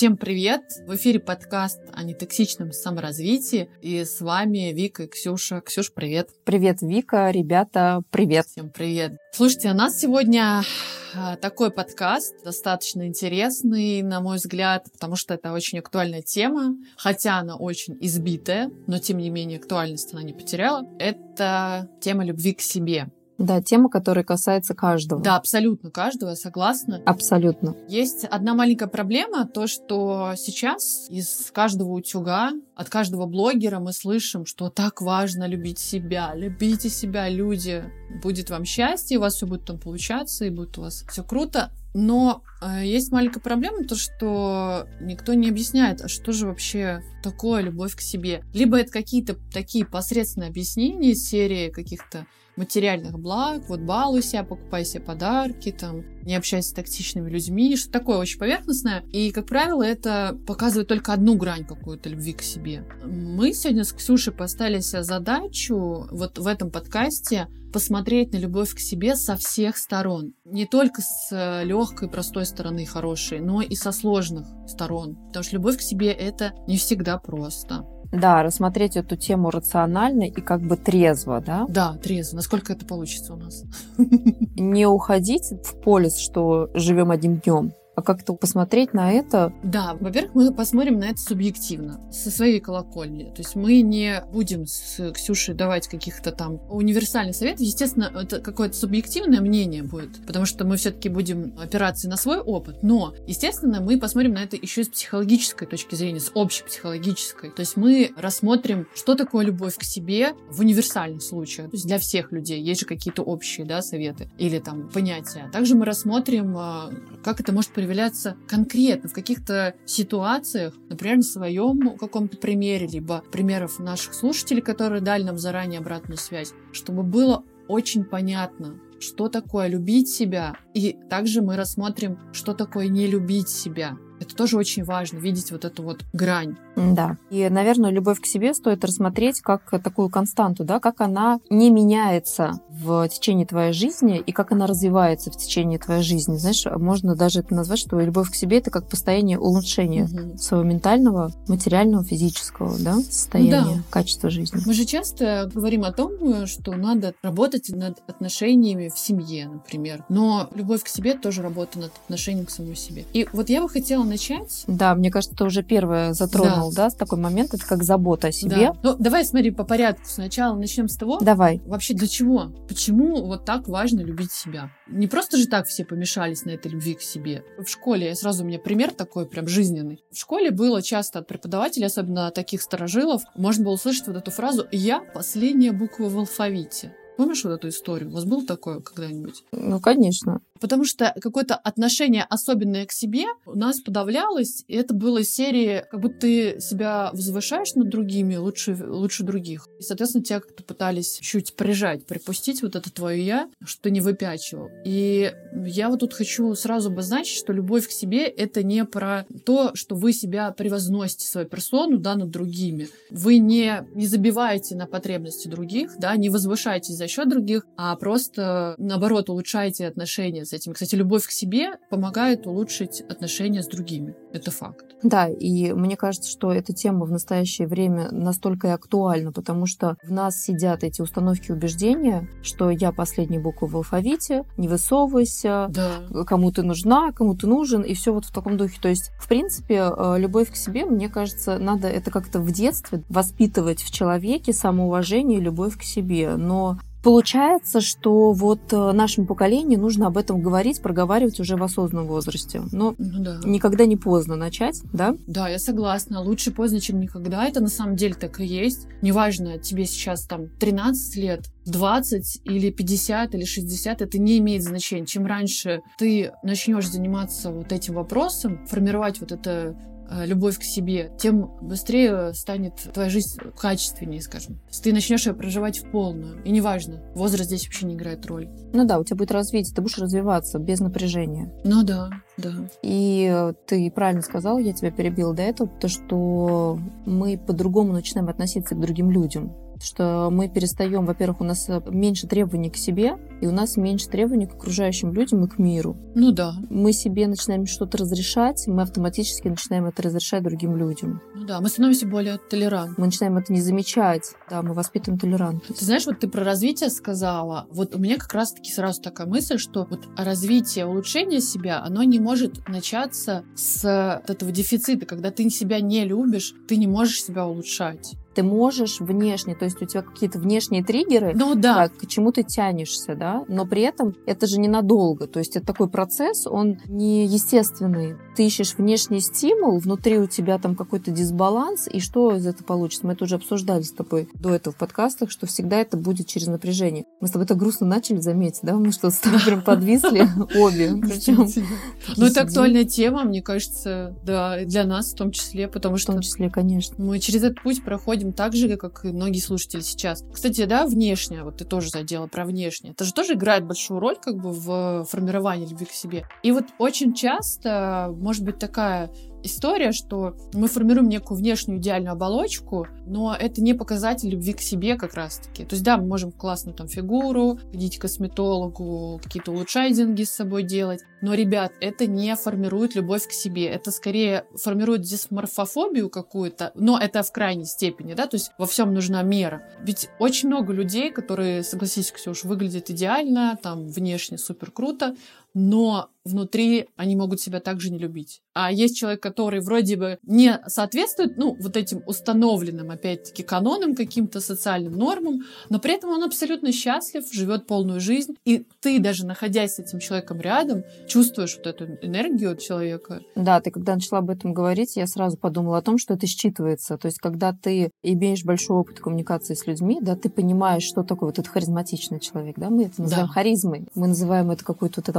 Всем привет! В эфире подкаст о нетоксичном саморазвитии. И с вами Вика и Ксюша. Ксюш, привет! Привет, Вика, ребята, привет! Всем привет! Слушайте, у нас сегодня а, такой подкаст, достаточно интересный, на мой взгляд, потому что это очень актуальная тема, хотя она очень избитая, но тем не менее актуальность она не потеряла. Это тема любви к себе. Да, тема, которая касается каждого. Да, абсолютно каждого, я согласна. Абсолютно. Есть одна маленькая проблема, то, что сейчас из каждого утюга, от каждого блогера мы слышим, что так важно любить себя. Любите себя, люди. Будет вам счастье, у вас все будет там получаться, и будет у вас все круто. Но э, есть маленькая проблема, то что никто не объясняет, а что же вообще такое любовь к себе. Либо это какие-то такие посредственные объяснения серии каких-то материальных благ, вот балуйся, покупай себе подарки, там, не общайся с токсичными людьми, что такое очень поверхностное. И, как правило, это показывает только одну грань какую-то любви к себе. Мы сегодня с Ксюшей поставили себе задачу вот в этом подкасте посмотреть на любовь к себе со всех сторон. Не только с э, легкой, простой стороны хорошей, но и со сложных сторон. Потому что любовь к себе это не всегда просто. Да, рассмотреть эту тему рационально и как бы трезво, да? Да, трезво. Насколько это получится у нас? Не уходить в полис, что живем одним днем, а как-то посмотреть на это. Да, во-первых, мы посмотрим на это субъективно, со своей колокольни. То есть мы не будем с Ксюшей давать каких-то там универсальных советов. Естественно, это какое-то субъективное мнение будет, потому что мы все-таки будем опираться на свой опыт. Но, естественно, мы посмотрим на это еще с психологической точки зрения, с общепсихологической. То есть мы рассмотрим, что такое любовь к себе в универсальных случаях. То есть для всех людей есть же какие-то общие да, советы или там понятия. Также мы рассмотрим, а, как это может проявляться конкретно в каких-то ситуациях, например, на своем каком-то примере, либо примеров наших слушателей, которые дали нам заранее обратную связь, чтобы было очень понятно, что такое любить себя, и также мы рассмотрим, что такое не любить себя. Это тоже очень важно, видеть вот эту вот грань. Да. И, наверное, любовь к себе стоит рассмотреть как такую константу, да, как она не меняется в течение твоей жизни и как она развивается в течение твоей жизни. Знаешь, можно даже это назвать, что любовь к себе это как состояние улучшения угу. своего ментального, материального, физического да, состояния, да. качества жизни. Мы же часто говорим о том, что надо работать над отношениями в семье, например. Но любовь к себе тоже работа над отношением к самому себе. И вот я бы хотела начать. Да, мне кажется, ты уже первое затронул, да, да с такой момент, это как забота о себе. Да. Ну, давай смотри по порядку. Сначала начнем с того. Давай. Вообще для чего? Почему вот так важно любить себя? Не просто же так все помешались на этой любви к себе. В школе, я сразу у меня пример такой прям жизненный. В школе было часто от преподавателей, особенно таких сторожилов, можно было услышать вот эту фразу «я последняя буква в алфавите». Помнишь вот эту историю? У вас было такое когда-нибудь? Ну, конечно. Потому что какое-то отношение особенное к себе у нас подавлялось, и это было серии, как будто ты себя возвышаешь над другими лучше, лучше других. И, соответственно, тебя как-то пытались чуть прижать, припустить вот это твое «я», что ты не выпячивал. И я вот тут хочу сразу обозначить, что любовь к себе — это не про то, что вы себя превозносите, свою персону, да, над другими. Вы не, не забиваете на потребности других, да, не возвышаетесь за счет других, а просто, наоборот, улучшаете отношения с этим. Кстати, любовь к себе помогает улучшить отношения с другими. Это факт. Да, и мне кажется, что эта тема в настоящее время настолько и актуальна, потому что в нас сидят эти установки убеждения, что я последняя буква в алфавите, не высовывайся, да. кому ты нужна, кому ты нужен, и все вот в таком духе. То есть, в принципе, э, любовь к себе, мне кажется, надо это как-то в детстве воспитывать в человеке самоуважение и любовь к себе. Но Получается, что вот э, нашему поколению нужно об этом говорить, проговаривать уже в осознанном возрасте. Но ну, да. никогда не поздно начать, да? Да, я согласна. Лучше поздно, чем никогда. Это на самом деле так и есть. Неважно, тебе сейчас там 13 лет, 20 или 50 или 60, это не имеет значения. Чем раньше ты начнешь заниматься вот этим вопросом, формировать вот это любовь к себе, тем быстрее станет твоя жизнь качественнее, скажем. Ты начнешь ее проживать в полную. И неважно, возраст здесь вообще не играет роль. Ну да, у тебя будет развитие, ты будешь развиваться без напряжения. Ну да, да. И ты правильно сказал, я тебя перебила до этого, то что мы по-другому начинаем относиться к другим людям. Что мы перестаем, во-первых, у нас э, меньше требований к себе, и у нас меньше требований к окружающим людям и к миру. Ну да. Мы себе начинаем что-то разрешать, мы автоматически начинаем это разрешать другим людям. Ну да, мы становимся более толерантны. Мы начинаем это не замечать, да, мы воспитываем толерантность. Ты знаешь, вот ты про развитие сказала, вот у меня как раз-таки сразу такая мысль, что вот развитие, улучшение себя, оно не может начаться с этого дефицита, когда ты себя не любишь, ты не можешь себя улучшать ты можешь внешне, то есть у тебя какие-то внешние триггеры, ну, да. к чему ты тянешься, да, но при этом это же ненадолго, то есть это такой процесс, он не естественный. Ты ищешь внешний стимул, внутри у тебя там какой-то дисбаланс, и что из этого получится? Мы это уже обсуждали с тобой до этого в подкастах, что всегда это будет через напряжение. Мы с тобой так грустно начали заметить, да, мы что с тобой прям подвисли обе. Причем. Ну, это актуальная тема, мне кажется, да, для нас в том числе, потому что... В том числе, конечно. Мы через этот путь проходим проходим так же, как и многие слушатели сейчас. Кстати, да, внешне, вот ты тоже задела про внешнее. Это же тоже играет большую роль как бы в формировании любви к себе. И вот очень часто может быть такая история, что мы формируем некую внешнюю идеальную оболочку, но это не показатель любви к себе как раз-таки. То есть, да, мы можем классную там фигуру, ходить к косметологу, какие-то улучшайдинги с собой делать, но, ребят, это не формирует любовь к себе. Это скорее формирует дисморфофобию какую-то, но это в крайней степени, да, то есть во всем нужна мера. Ведь очень много людей, которые, согласись, Ксюш, выглядят идеально, там, внешне супер круто, но внутри они могут себя также не любить. А есть человек, который вроде бы не соответствует, ну, вот этим установленным, опять-таки, канонам, каким-то социальным нормам, но при этом он абсолютно счастлив, живет полную жизнь, и ты даже находясь с этим человеком рядом, чувствуешь вот эту энергию от человека. Да, ты когда начала об этом говорить, я сразу подумала о том, что это считывается. То есть, когда ты имеешь большой опыт коммуникации с людьми, да, ты понимаешь, что такое вот этот харизматичный человек, да, мы это называем да. харизмой, мы называем это какой-то вот этой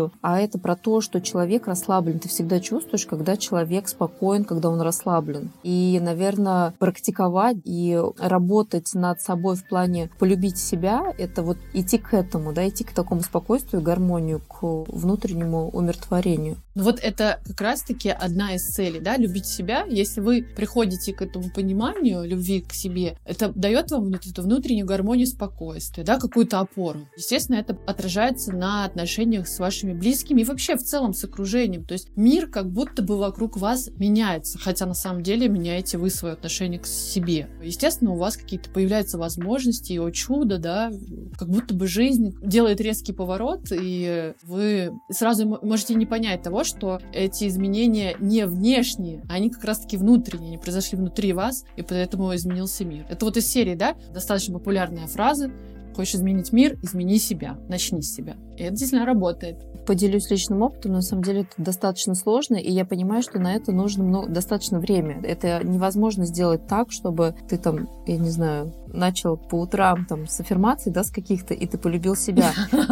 аутентичностью, а это про то, что человек расслаблен. Ты всегда чувствуешь, когда человек спокоен, когда он расслаблен. И, наверное, практиковать и работать над собой в плане полюбить себя, это вот идти к этому, да, идти к такому спокойствию, гармонию, к внутреннему умиротворению. Вот это как раз-таки одна из целей, да, любить себя. Если вы приходите к этому пониманию любви к себе, это дает вам вот эту внутреннюю гармонию, спокойствие, да, какую-то опору. Естественно, это отражается на отношениях с вашими близкими и вообще в целом с окружением. То есть мир как будто бы вокруг вас меняется, хотя на самом деле меняете вы свое отношение к себе. Естественно, у вас какие-то появляются возможности, и о чудо, да, как будто бы жизнь делает резкий поворот, и вы сразу можете не понять того, что эти изменения не внешние, они как раз-таки внутренние, они произошли внутри вас, и поэтому изменился мир. Это вот из серии, да, достаточно популярная фраза Хочешь изменить мир, измени себя, начни с себя. И это действительно работает. Поделюсь личным опытом, на самом деле это достаточно сложно, и я понимаю, что на это нужно много, достаточно время. Это невозможно сделать так, чтобы ты там, я не знаю, начал по утрам там с аффирмаций, да, с каких-то, и ты полюбил себя.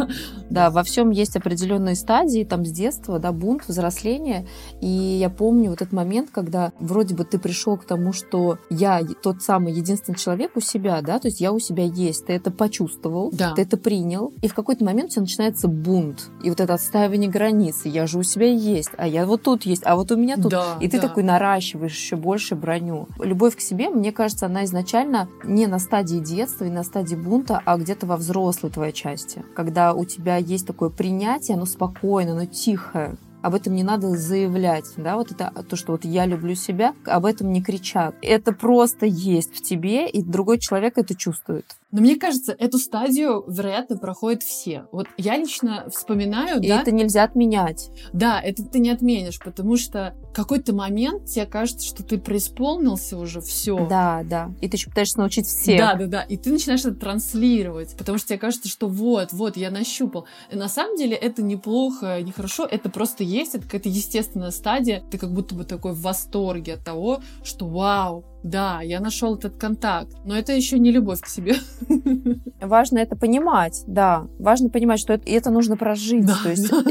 Да, во всем есть определенные стадии, там с детства, да, бунт, взросление. И я помню вот этот момент, когда вроде бы ты пришел к тому, что я тот самый единственный человек у себя, да, то есть я у себя есть, ты это почувствовал, да. ты это принял, и в какой-то момент у тебя начинается бунт, и вот это отстаивание границы, я же у себя есть, а я вот тут есть, а вот у меня тут, да, и ты да. такой наращиваешь еще больше броню. Любовь к себе, мне кажется, она изначально не на стадии детства и на стадии бунта, а где-то во взрослой твоей части. Когда у тебя есть такое принятие, оно спокойное, оно тихое, об этом не надо заявлять, да, вот это то, что вот я люблю себя, об этом не кричат. Это просто есть в тебе, и другой человек это чувствует. Но мне кажется, эту стадию, вероятно, проходят все. Вот я лично вспоминаю, и да... это нельзя отменять. Да, это ты не отменишь, потому что какой-то момент тебе кажется, что ты преисполнился уже все. Да, да. И ты еще пытаешься научить всех. Да, да, да. И ты начинаешь это транслировать, потому что тебе кажется, что вот, вот, я нащупал. И на самом деле это неплохо, нехорошо, это просто есть, это какая-то естественная стадия. Ты как будто бы такой в восторге от того, что вау, да, я нашел этот контакт, но это еще не любовь к себе. Важно это понимать, да. Важно понимать, что это, это нужно прожить. Да, То есть да,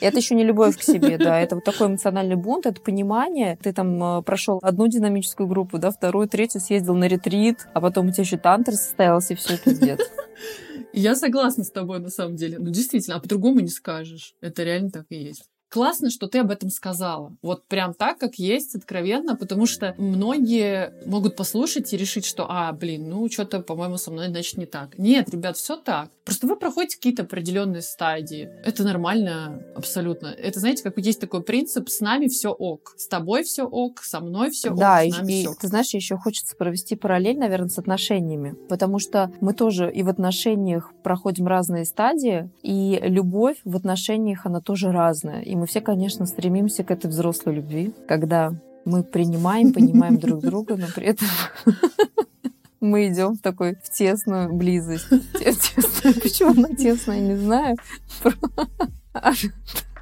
это еще не любовь к себе, да. Это вот такой эмоциональный бунт, это понимание. Ты там э, прошел одну динамическую группу, да, вторую, третью, съездил на ретрит, а потом у тебя еще тантр состоялся, и все, пиздец. Я согласна с тобой, на самом деле. Ну, действительно, а по-другому не скажешь. Это реально так и есть. Классно, что ты об этом сказала. Вот прям так, как есть, откровенно, потому что многие могут послушать и решить, что, а, блин, ну, что-то, по-моему, со мной, значит, не так. Нет, ребят, все так. Просто вы проходите какие-то определенные стадии. Это нормально абсолютно. Это, знаете, как есть такой принцип, с нами все ок. С тобой все ок, со мной все ок, да, с нами и, все ок. ты знаешь, еще хочется провести параллель, наверное, с отношениями. Потому что мы тоже и в отношениях проходим разные стадии, и любовь в отношениях, она тоже разная. И мы все, конечно, стремимся к этой взрослой любви, когда мы принимаем, понимаем друг друга, но при этом мы идем в такой в тесную близость. Почему она тесная, не знаю.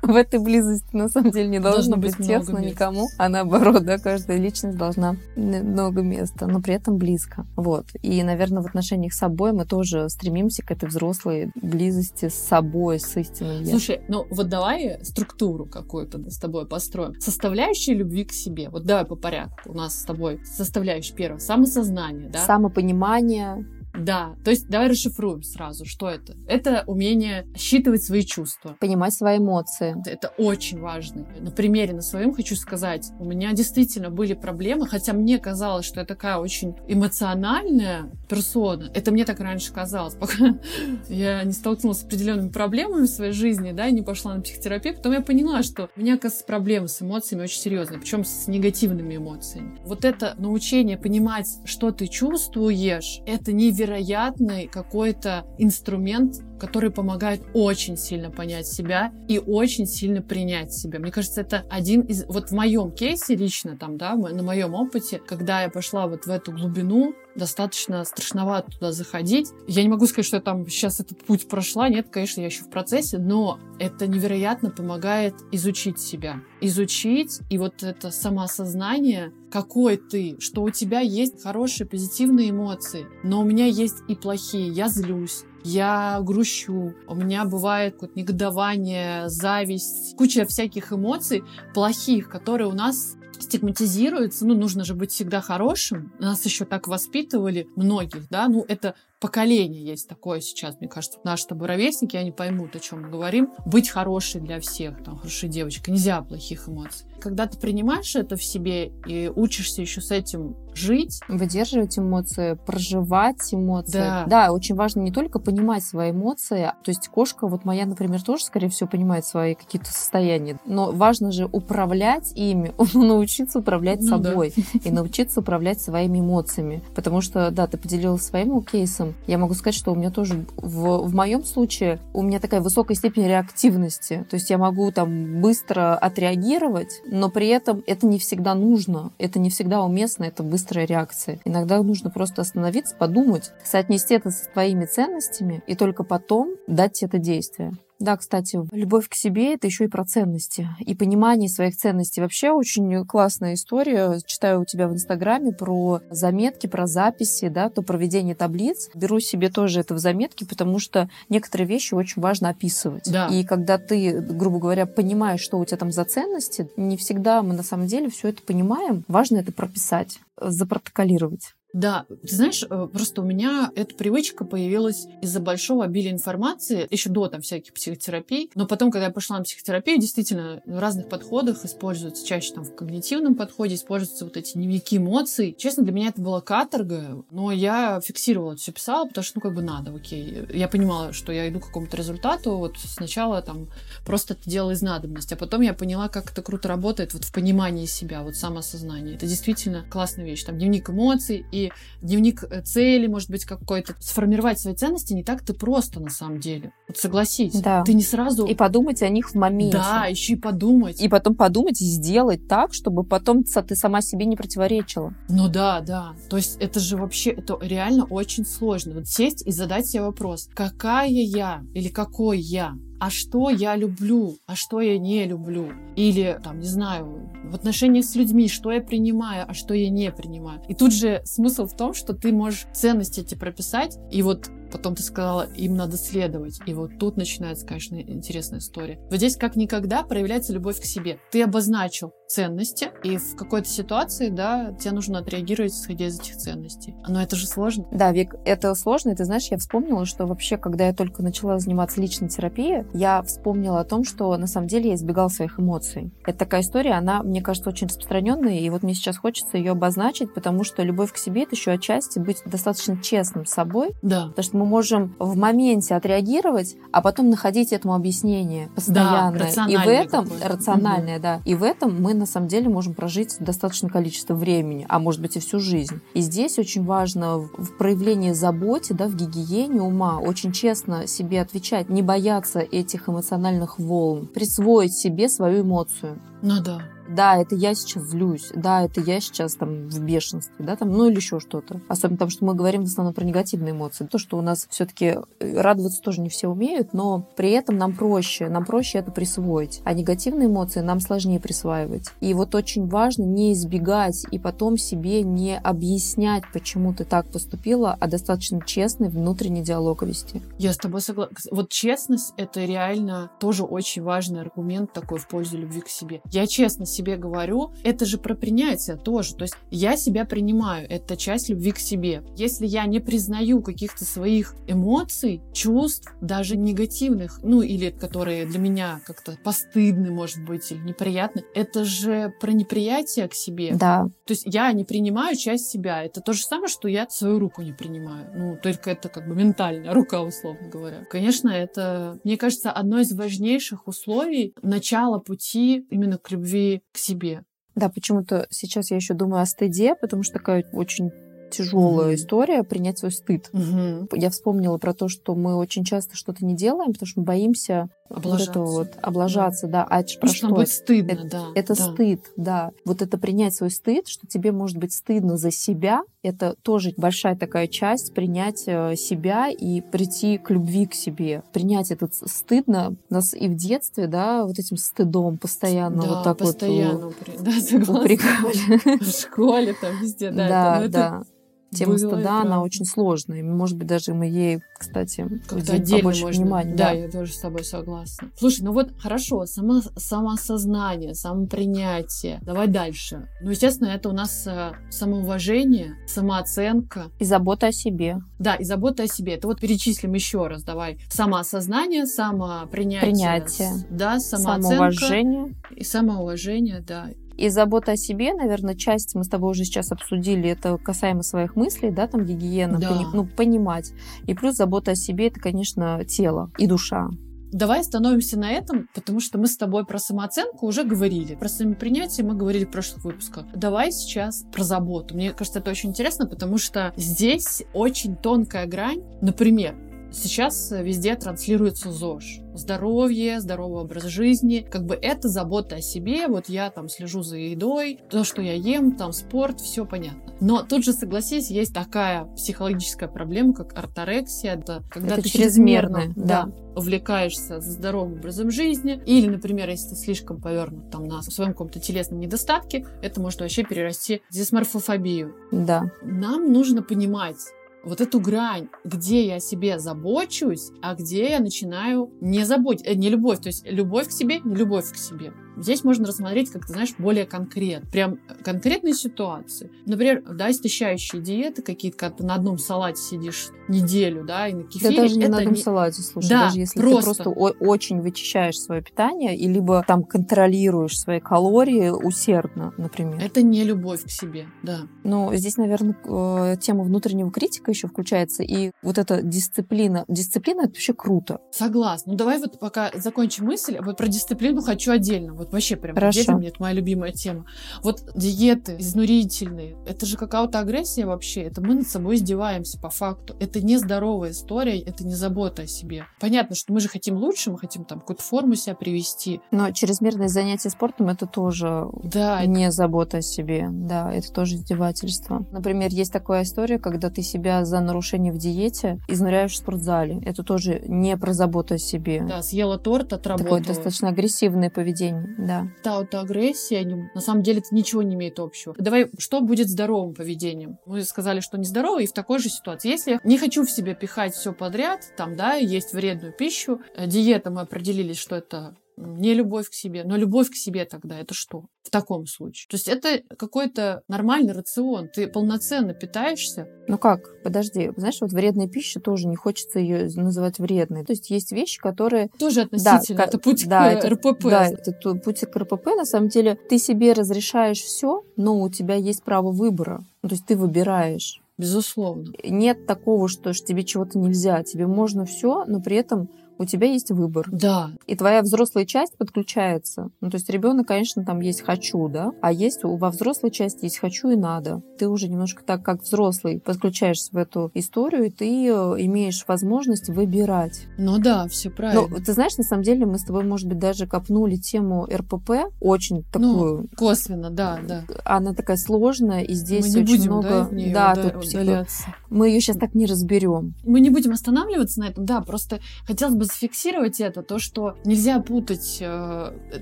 в этой близости на самом деле не должно, должно быть, быть тесно никому, а наоборот, да, каждая личность должна много места, но при этом близко. Вот. И, наверное, в отношениях с собой мы тоже стремимся к этой взрослой близости с собой, с истинным я. Слушай, ну вот давай структуру какую-то с тобой построим. Составляющие любви к себе. Вот давай по порядку. У нас с тобой составляющая первая. Самосознание, да? Самопонимание, да, то есть давай расшифруем сразу, что это. Это умение считывать свои чувства. Понимать свои эмоции. Это очень важно. На примере на своем хочу сказать, у меня действительно были проблемы, хотя мне казалось, что я такая очень эмоциональная персона. Это мне так раньше казалось, пока я не столкнулась с определенными проблемами в своей жизни, да, и не пошла на психотерапию. Потом я поняла, что у меня, оказывается, проблемы с эмоциями очень серьезные, причем с негативными эмоциями. Вот это научение понимать, что ты чувствуешь, это невероятно невероятный какой-то инструмент, который помогает очень сильно понять себя и очень сильно принять себя. Мне кажется, это один из... Вот в моем кейсе лично там, да, на моем опыте, когда я пошла вот в эту глубину, достаточно страшновато туда заходить. Я не могу сказать, что я там сейчас этот путь прошла. Нет, конечно, я еще в процессе, но это невероятно помогает изучить себя. Изучить, и вот это самоосознание, какой ты, что у тебя есть хорошие позитивные эмоции, но у меня есть и плохие. Я злюсь, я грущу, у меня бывает какое-то негодование, зависть, куча всяких эмоций плохих, которые у нас стигматизируется, ну, нужно же быть всегда хорошим. Нас еще так воспитывали многих, да, ну, это поколение есть такое сейчас, мне кажется, наши с тобой ровесники, они поймут, о чем мы говорим. Быть хорошей для всех, там, хорошей девочкой, нельзя плохих эмоций. Когда ты принимаешь это в себе и учишься еще с этим жить. Выдерживать эмоции, проживать эмоции. Да. да, очень важно не только понимать свои эмоции. То есть кошка, вот моя, например, тоже, скорее всего, понимает свои какие-то состояния. Но важно же управлять ими, научиться управлять ну, собой да. и научиться управлять своими эмоциями. Потому что, да, ты поделилась своим кейсом. Я могу сказать, что у меня тоже в, в моем случае у меня такая высокая степень реактивности. То есть я могу там быстро отреагировать, но при этом это не всегда нужно, это не всегда уместно, это быстрая реакция. Иногда нужно просто остановиться, подумать, соотнести это со своими ценностями и только потом дать это действие. Да, кстати, любовь к себе — это еще и про ценности. И понимание своих ценностей. Вообще очень классная история. Читаю у тебя в Инстаграме про заметки, про записи, да, то проведение таблиц. Беру себе тоже это в заметки, потому что некоторые вещи очень важно описывать. Да. И когда ты, грубо говоря, понимаешь, что у тебя там за ценности, не всегда мы на самом деле все это понимаем. Важно это прописать, запротоколировать. Да, ты знаешь, э, просто у меня эта привычка появилась из-за большого обилия информации, еще до там всяких психотерапий. Но потом, когда я пошла на психотерапию, действительно, в разных подходах используются, чаще там в когнитивном подходе используются вот эти дневники эмоций. Честно, для меня это была каторга, но я фиксировала, все писала, потому что, ну, как бы надо, окей. Я понимала, что я иду к какому-то результату, вот сначала там просто это делала из надобности, а потом я поняла, как это круто работает вот в понимании себя, вот самоосознание. Это действительно классная вещь. Там дневник эмоций и дневник э, цели, может быть, какой-то. Сформировать свои ценности не так-то просто на самом деле. Вот согласись. Да. Ты не сразу... И подумать о них в моменте. Да, еще и подумать. И потом подумать и сделать так, чтобы потом ты сама себе не противоречила. Ну да, да. То есть это же вообще, это реально очень сложно. Вот сесть и задать себе вопрос, какая я или какой я? А что я люблю, а что я не люблю. Или, там, не знаю, в отношениях с людьми, что я принимаю, а что я не принимаю. И тут же смысл в том, что ты можешь ценности эти прописать, и вот потом ты сказала, им надо следовать. И вот тут начинается, конечно, интересная история. Вот здесь как никогда проявляется любовь к себе. Ты обозначил ценности, и в какой-то ситуации, да, тебе нужно отреагировать, исходя из этих ценностей. Но это же сложно. Да, Вик, это сложно, и ты знаешь, я вспомнила, что вообще, когда я только начала заниматься личной терапией, я вспомнила о том, что на самом деле я избегала своих эмоций. Это такая история, она, мне кажется, очень распространенная, и вот мне сейчас хочется ее обозначить, потому что любовь к себе — это еще отчасти быть достаточно честным с собой. Да. Потому что мы можем в моменте отреагировать, а потом находить этому объяснение постоянно. Да, и в этом, рациональное, угу. да, и в этом мы на самом деле можем прожить достаточное количество времени, а может быть и всю жизнь. И здесь очень важно в проявлении заботе, да, в гигиене ума, очень честно себе отвечать, не бояться этих эмоциональных волн, присвоить себе свою эмоцию. Ну да да, это я сейчас злюсь, да, это я сейчас там в бешенстве, да, там, ну или еще что-то. Особенно потому, что мы говорим в основном про негативные эмоции. То, что у нас все-таки э, радоваться тоже не все умеют, но при этом нам проще, нам проще это присвоить. А негативные эмоции нам сложнее присваивать. И вот очень важно не избегать и потом себе не объяснять, почему ты так поступила, а достаточно честный внутренний диалог вести. Я с тобой согласна. Вот честность — это реально тоже очень важный аргумент такой в пользу любви к себе. Я честно себе говорю, это же про принятие тоже. То есть я себя принимаю, это часть любви к себе. Если я не признаю каких-то своих эмоций, чувств, даже негативных, ну или которые для меня как-то постыдны, может быть, или неприятны, это же про неприятие к себе. Да. То есть я не принимаю часть себя. Это то же самое, что я свою руку не принимаю. Ну, только это как бы ментальная рука, условно говоря. Конечно, это, мне кажется, одно из важнейших условий начала пути именно к любви к себе. Да, почему-то сейчас я еще думаю о стыде, потому что такая очень тяжелая mm-hmm. история принять свой стыд. Mm-hmm. Я вспомнила про то, что мы очень часто что-то не делаем, потому что мы боимся облажаться, вот вот, облажаться да. да. А это про что? Быть стыдно, это, да. Это да. стыд, да. Вот это принять свой стыд, что тебе может быть стыдно за себя, это тоже большая такая часть принять э, себя и прийти к любви к себе. Принять этот стыдно нас и в детстве, да, вот этим стыдом постоянно да, вот так постоянно вот упри... да, согласна. В школе там везде, да. Да, это, ну, да. Это Тема стыда, прям... она очень сложная. Может быть, даже мы ей, кстати, как-то отдельно побольше можно. внимания. Да, да, я тоже с тобой согласна. Слушай, ну вот хорошо, само, самоосознание, самопринятие. Давай дальше. Ну, естественно, это у нас э, самоуважение, самооценка. И забота о себе. Да, и забота о себе. Это вот перечислим еще раз, давай. Самоосознание, самопринятие. Принятие. Да, самооценка. Самоуважение. И самоуважение, да. И забота о себе, наверное, часть мы с тобой уже сейчас обсудили, это касаемо своих мыслей, да, там гигиена, да. пони, ну, понимать. И плюс забота о себе, это, конечно, тело и душа. Давай остановимся на этом, потому что мы с тобой про самооценку уже говорили. Про самопринятие мы говорили в прошлых выпусках. Давай сейчас про заботу. Мне кажется, это очень интересно, потому что здесь очень тонкая грань. Например, Сейчас везде транслируется ЗОЖ. Здоровье, здоровый образ жизни. Как бы это забота о себе. Вот я там слежу за едой, то, что я ем, там спорт, все понятно. Но тут же, согласись, есть такая психологическая проблема, как орторексия. Это когда это ты чрезмерно да. да, увлекаешься здоровым образом жизни. Или, например, если ты слишком повернут там на своем каком-то телесном недостатке, это может вообще перерасти в дисморфофобию. Да. Нам нужно понимать, вот эту грань, где я о себе забочусь, а где я начинаю не заботить, э, не любовь, то есть любовь к себе, не любовь к себе. Здесь можно рассмотреть, как ты знаешь, более конкретно. Прям конкретные ситуации. Например, да, истощающие диеты какие-то, когда ты на одном салате сидишь неделю, да, и на кефире. Да даже не на одном не... салате, слушай, да, даже если просто. ты просто очень вычищаешь свое питание, и либо там контролируешь свои калории усердно, например. Это не любовь к себе, да. Но здесь, наверное, э, тема внутреннего критика еще включается, и вот эта дисциплина. Дисциплина — это вообще круто. Согласна. Ну давай вот пока закончим мысль, вот про дисциплину хочу отдельно вот вообще прям Хорошо. детям, это моя любимая тема. Вот диеты изнурительные, это же какая-то агрессия вообще. Это мы над собой издеваемся по факту. Это не здоровая история, это не забота о себе. Понятно, что мы же хотим лучше, мы хотим там какую-то форму себя привести. Но чрезмерное занятие спортом это тоже да, не это... забота о себе. Да, это тоже издевательство. Например, есть такая история, когда ты себя за нарушение в диете изнуряешь в спортзале. Это тоже не про заботу о себе. Да, съела торт, отработала. Такое достаточно агрессивное поведение. Да. Да, вот они, на самом деле это ничего не имеет общего. Давай, что будет здоровым поведением? Мы сказали, что нездорово, и в такой же ситуации. Если не хочу в себе пихать все подряд, там, да, есть вредную пищу, э, диета мы определились, что это не любовь к себе. Но любовь к себе тогда это что? В таком случае. То есть это какой-то нормальный рацион. Ты полноценно питаешься. Ну как? Подожди. Знаешь, вот вредная пища тоже не хочется ее называть вредной. То есть есть вещи, которые... Тоже относительно. Да, это путь да, к это, РПП. Да, это путь к РПП. На самом деле ты себе разрешаешь все, но у тебя есть право выбора. Ну, то есть ты выбираешь. Безусловно. Нет такого, что тебе чего-то нельзя. Тебе можно все, но при этом у тебя есть выбор. Да. И твоя взрослая часть подключается. Ну, то есть ребенок, конечно, там есть хочу, да, а есть во взрослой части есть хочу и надо. Ты уже немножко так, как взрослый, подключаешься в эту историю, и ты э, имеешь возможность выбирать. Ну да, все правильно. Ну, ты знаешь, на самом деле мы с тобой, может быть, даже копнули тему РПП, очень такую... Ну, косвенно, да, да. Она такая сложная, и здесь мы не очень будем, много... Да, в нее да, тут психо-. Мы ее сейчас так не разберем. Мы не будем останавливаться на этом, да, просто хотелось бы зафиксировать это, то, что нельзя путать, э,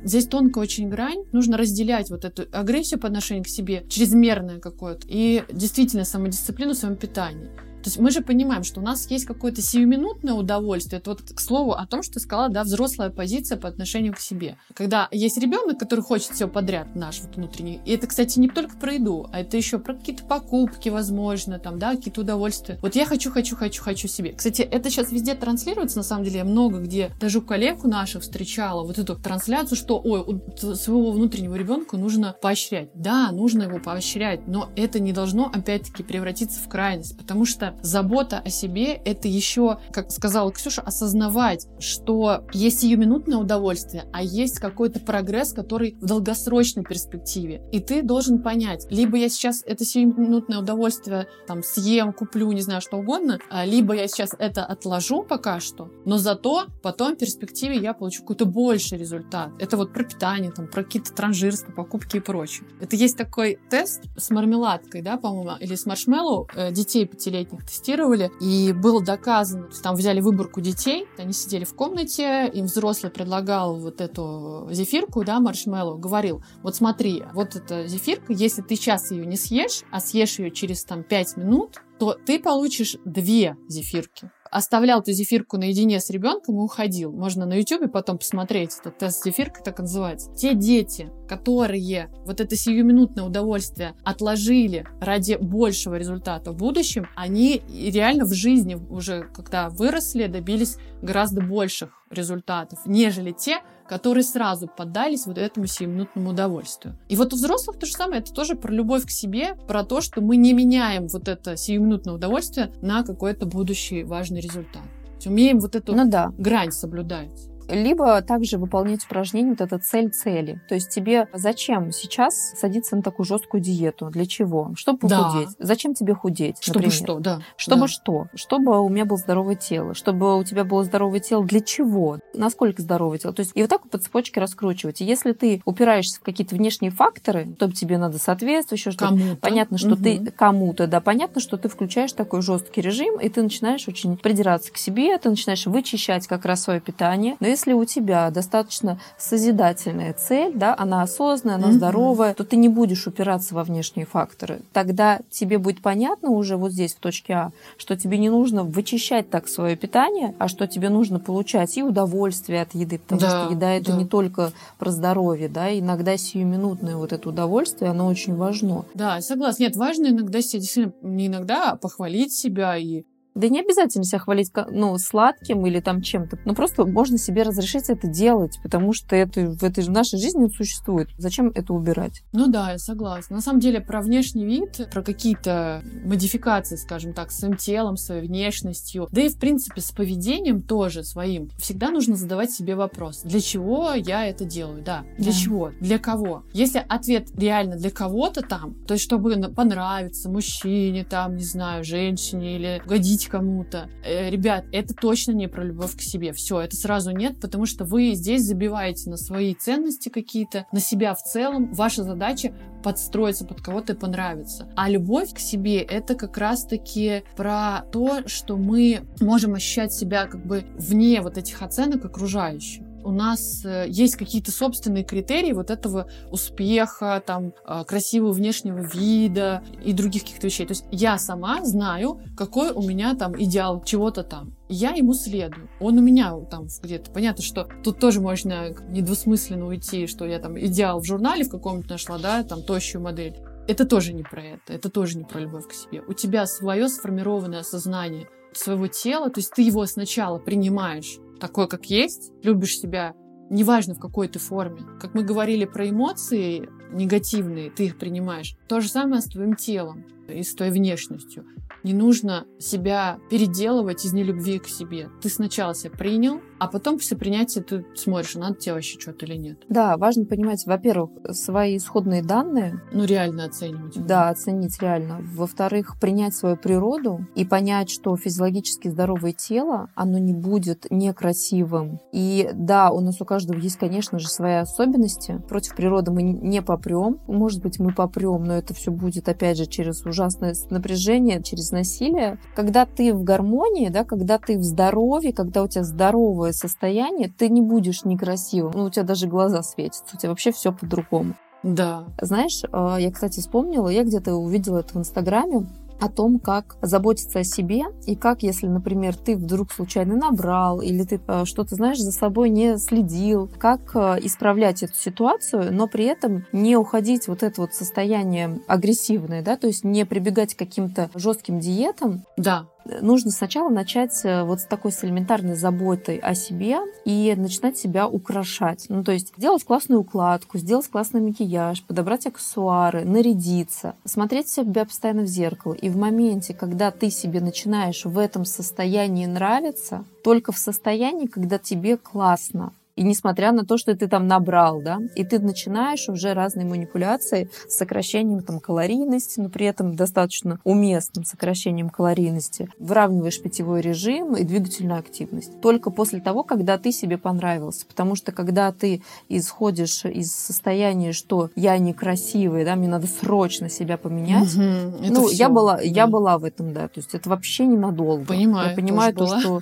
здесь тонкая очень грань, нужно разделять вот эту агрессию по отношению к себе, чрезмерное какое-то, и действительно самодисциплину в своем питании. То есть мы же понимаем, что у нас есть какое-то сиюминутное удовольствие. Это вот к слову о том, что ты сказала, да, взрослая позиция по отношению к себе. Когда есть ребенок, который хочет все подряд, наш вот внутренний. И это, кстати, не только про еду, а это еще про какие-то покупки, возможно, там, да, какие-то удовольствия. Вот я хочу, хочу, хочу, хочу себе. Кстати, это сейчас везде транслируется, на самом деле, я много где, даже у коллег наших встречала вот эту трансляцию, что, ой, у своего внутреннего ребенка нужно поощрять. Да, нужно его поощрять, но это не должно, опять-таки, превратиться в крайность, потому что забота о себе — это еще, как сказала Ксюша, осознавать, что есть сиюминутное удовольствие, а есть какой-то прогресс, который в долгосрочной перспективе. И ты должен понять, либо я сейчас это сиюминутное удовольствие там съем, куплю, не знаю, что угодно, а, либо я сейчас это отложу пока что, но зато потом в перспективе я получу какой-то больший результат. Это вот про питание, там, про какие-то транжирства, покупки и прочее. Это есть такой тест с мармеладкой, да, по-моему, или с маршмеллоу, э, детей пятилетних тестировали, и было доказано, то есть там взяли выборку детей, они сидели в комнате, им взрослый предлагал вот эту зефирку, да, маршмеллоу, говорил, вот смотри, вот эта зефирка, если ты сейчас ее не съешь, а съешь ее через там 5 минут, то ты получишь две зефирки оставлял эту зефирку наедине с ребенком и уходил. Можно на ютубе потом посмотреть, этот тест зефирка так называется. Те дети, которые вот это сиюминутное удовольствие отложили ради большего результата в будущем, они реально в жизни уже, когда выросли, добились гораздо больших результатов, нежели те, которые сразу поддались вот этому сиюминутному удовольствию. И вот у взрослых то же самое, это тоже про любовь к себе, про то, что мы не меняем вот это сиюминутное удовольствие на какой-то будущий важный результат. Умеем вот эту Ну да. грань соблюдать. Либо также выполнять упражнение вот это цель цели. То есть тебе зачем сейчас садиться на такую жесткую диету? Для чего? Чтобы Да. похудеть. Зачем тебе худеть? Чтобы например? что, да. Чтобы Да. что? Чтобы у меня было здоровое тело. Чтобы у тебя было здоровое тело. Для чего? Насколько здоровое тело? То есть и вот так вот по цепочке раскручивать. И если ты упираешься в какие-то внешние факторы, то тебе надо соответствовать, еще что-то. Понятно, что Мгм. ты кому-то, да, понятно, что ты включаешь такой жесткий режим, и ты начинаешь очень придираться к себе, ты начинаешь вычищать как раз свое питание. Но если у тебя достаточно созидательная цель, да, она осознанная, она Мгм. здоровая, то ты не будешь упираться во внешние факторы. Тогда тебе будет понятно уже вот здесь, в точке А, что тебе не нужно вычищать так свое питание, а что тебе нужно получать и удовольствие от еды, потому Да, что еда это да. не только про здоровье, да, иногда сиюминутное вот это удовольствие, оно очень важно. Да, согласна. Нет, важно иногда себя действительно, не иногда, а похвалить себя и Да не обязательно себя хвалить ну, сладким или там чем-то. Ну, просто можно себе разрешить это делать, потому что это в этой же нашей жизни существует. Зачем это убирать? Ну да, я согласна. На самом деле про внешний вид, про какие-то модификации, скажем так, с своим телом, своей внешностью, да и в принципе с поведением тоже своим, всегда нужно задавать себе вопрос, для чего я это делаю, да, для Да. чего, для кого. Если ответ реально для кого-то там, то есть чтобы на- понравиться мужчине, там, не знаю, женщине или угодить кому-то, э, ребят, это точно не про любовь к себе. Все, это сразу нет, потому что вы здесь забиваете на свои ценности какие-то, на себя в целом. Ваша задача подстроиться под кого-то и понравиться. А любовь к себе — это как раз-таки про то, что мы можем ощущать себя как бы вне вот этих оценок окружающих. У нас э, есть какие-то собственные критерии вот этого успеха, там, э, красивого внешнего вида и других каких-то вещей. То есть я сама знаю, какой у меня там идеал чего-то там. Я ему следую. Он у меня там где-то. Понятно, что тут тоже можно недвусмысленно уйти, что я там идеал в журнале в каком-то нашла, да, там тощую модель. Это тоже не про это. Это тоже не про любовь к себе. У тебя свое сформированное сознание своего тела, то есть ты его сначала принимаешь такой, как есть, любишь себя, неважно в какой ты форме. Как мы говорили про эмоции негативные, ты их принимаешь. То же самое с твоим телом и с твоей внешностью. Не нужно себя переделывать из нелюбви к себе. Ты сначала себя принял, а потом после принятия ты смотришь, надо тебе вообще что-то или нет. Да, важно понимать, во-первых, свои исходные данные. Ну, реально оценивать. Да, оценить реально. Во-вторых, принять свою природу и понять, что физиологически здоровое тело, оно не будет некрасивым. И да, у нас у каждого есть, конечно же, свои особенности. Против природы мы не попрем. Может быть, мы попрем, но это все будет, опять же, через ужасное напряжение, через насилие. Когда ты в гармонии, да, когда ты в здоровье, когда у тебя здоровое состояние, ты не будешь некрасивым. Ну, у тебя даже глаза светятся, у тебя вообще все по-другому. Да. Знаешь, а, я, кстати, вспомнила, я где-то увидела это в Инстаграме, о том, как заботиться о себе и как, если, например, ты вдруг случайно набрал или ты а, что-то, знаешь, за собой не следил, как а, исправлять эту ситуацию, но при этом не уходить вот это вот состояние агрессивное, да, то есть не прибегать к каким-то жестким диетам. Да нужно сначала начать э, вот с такой с элементарной заботой о себе и начинать себя украшать. Ну, то есть сделать классную укладку, сделать классный макияж, подобрать аксессуары, нарядиться, смотреть себя постоянно в зеркало. И в моменте, когда ты себе начинаешь в этом состоянии нравиться, только в состоянии, когда тебе классно, и несмотря на то, что ты там набрал, да, и ты начинаешь уже разные манипуляции с сокращением там калорийности, но при этом достаточно уместным сокращением калорийности, выравниваешь питьевой режим и двигательную активность. Только после того, когда ты себе понравился. Потому что когда ты исходишь из состояния, что я некрасивый, да, мне надо срочно себя поменять. Угу, ну, все. я была, да. я была в этом, да. То есть это вообще ненадолго. Понимаю. Я понимаю то, была. что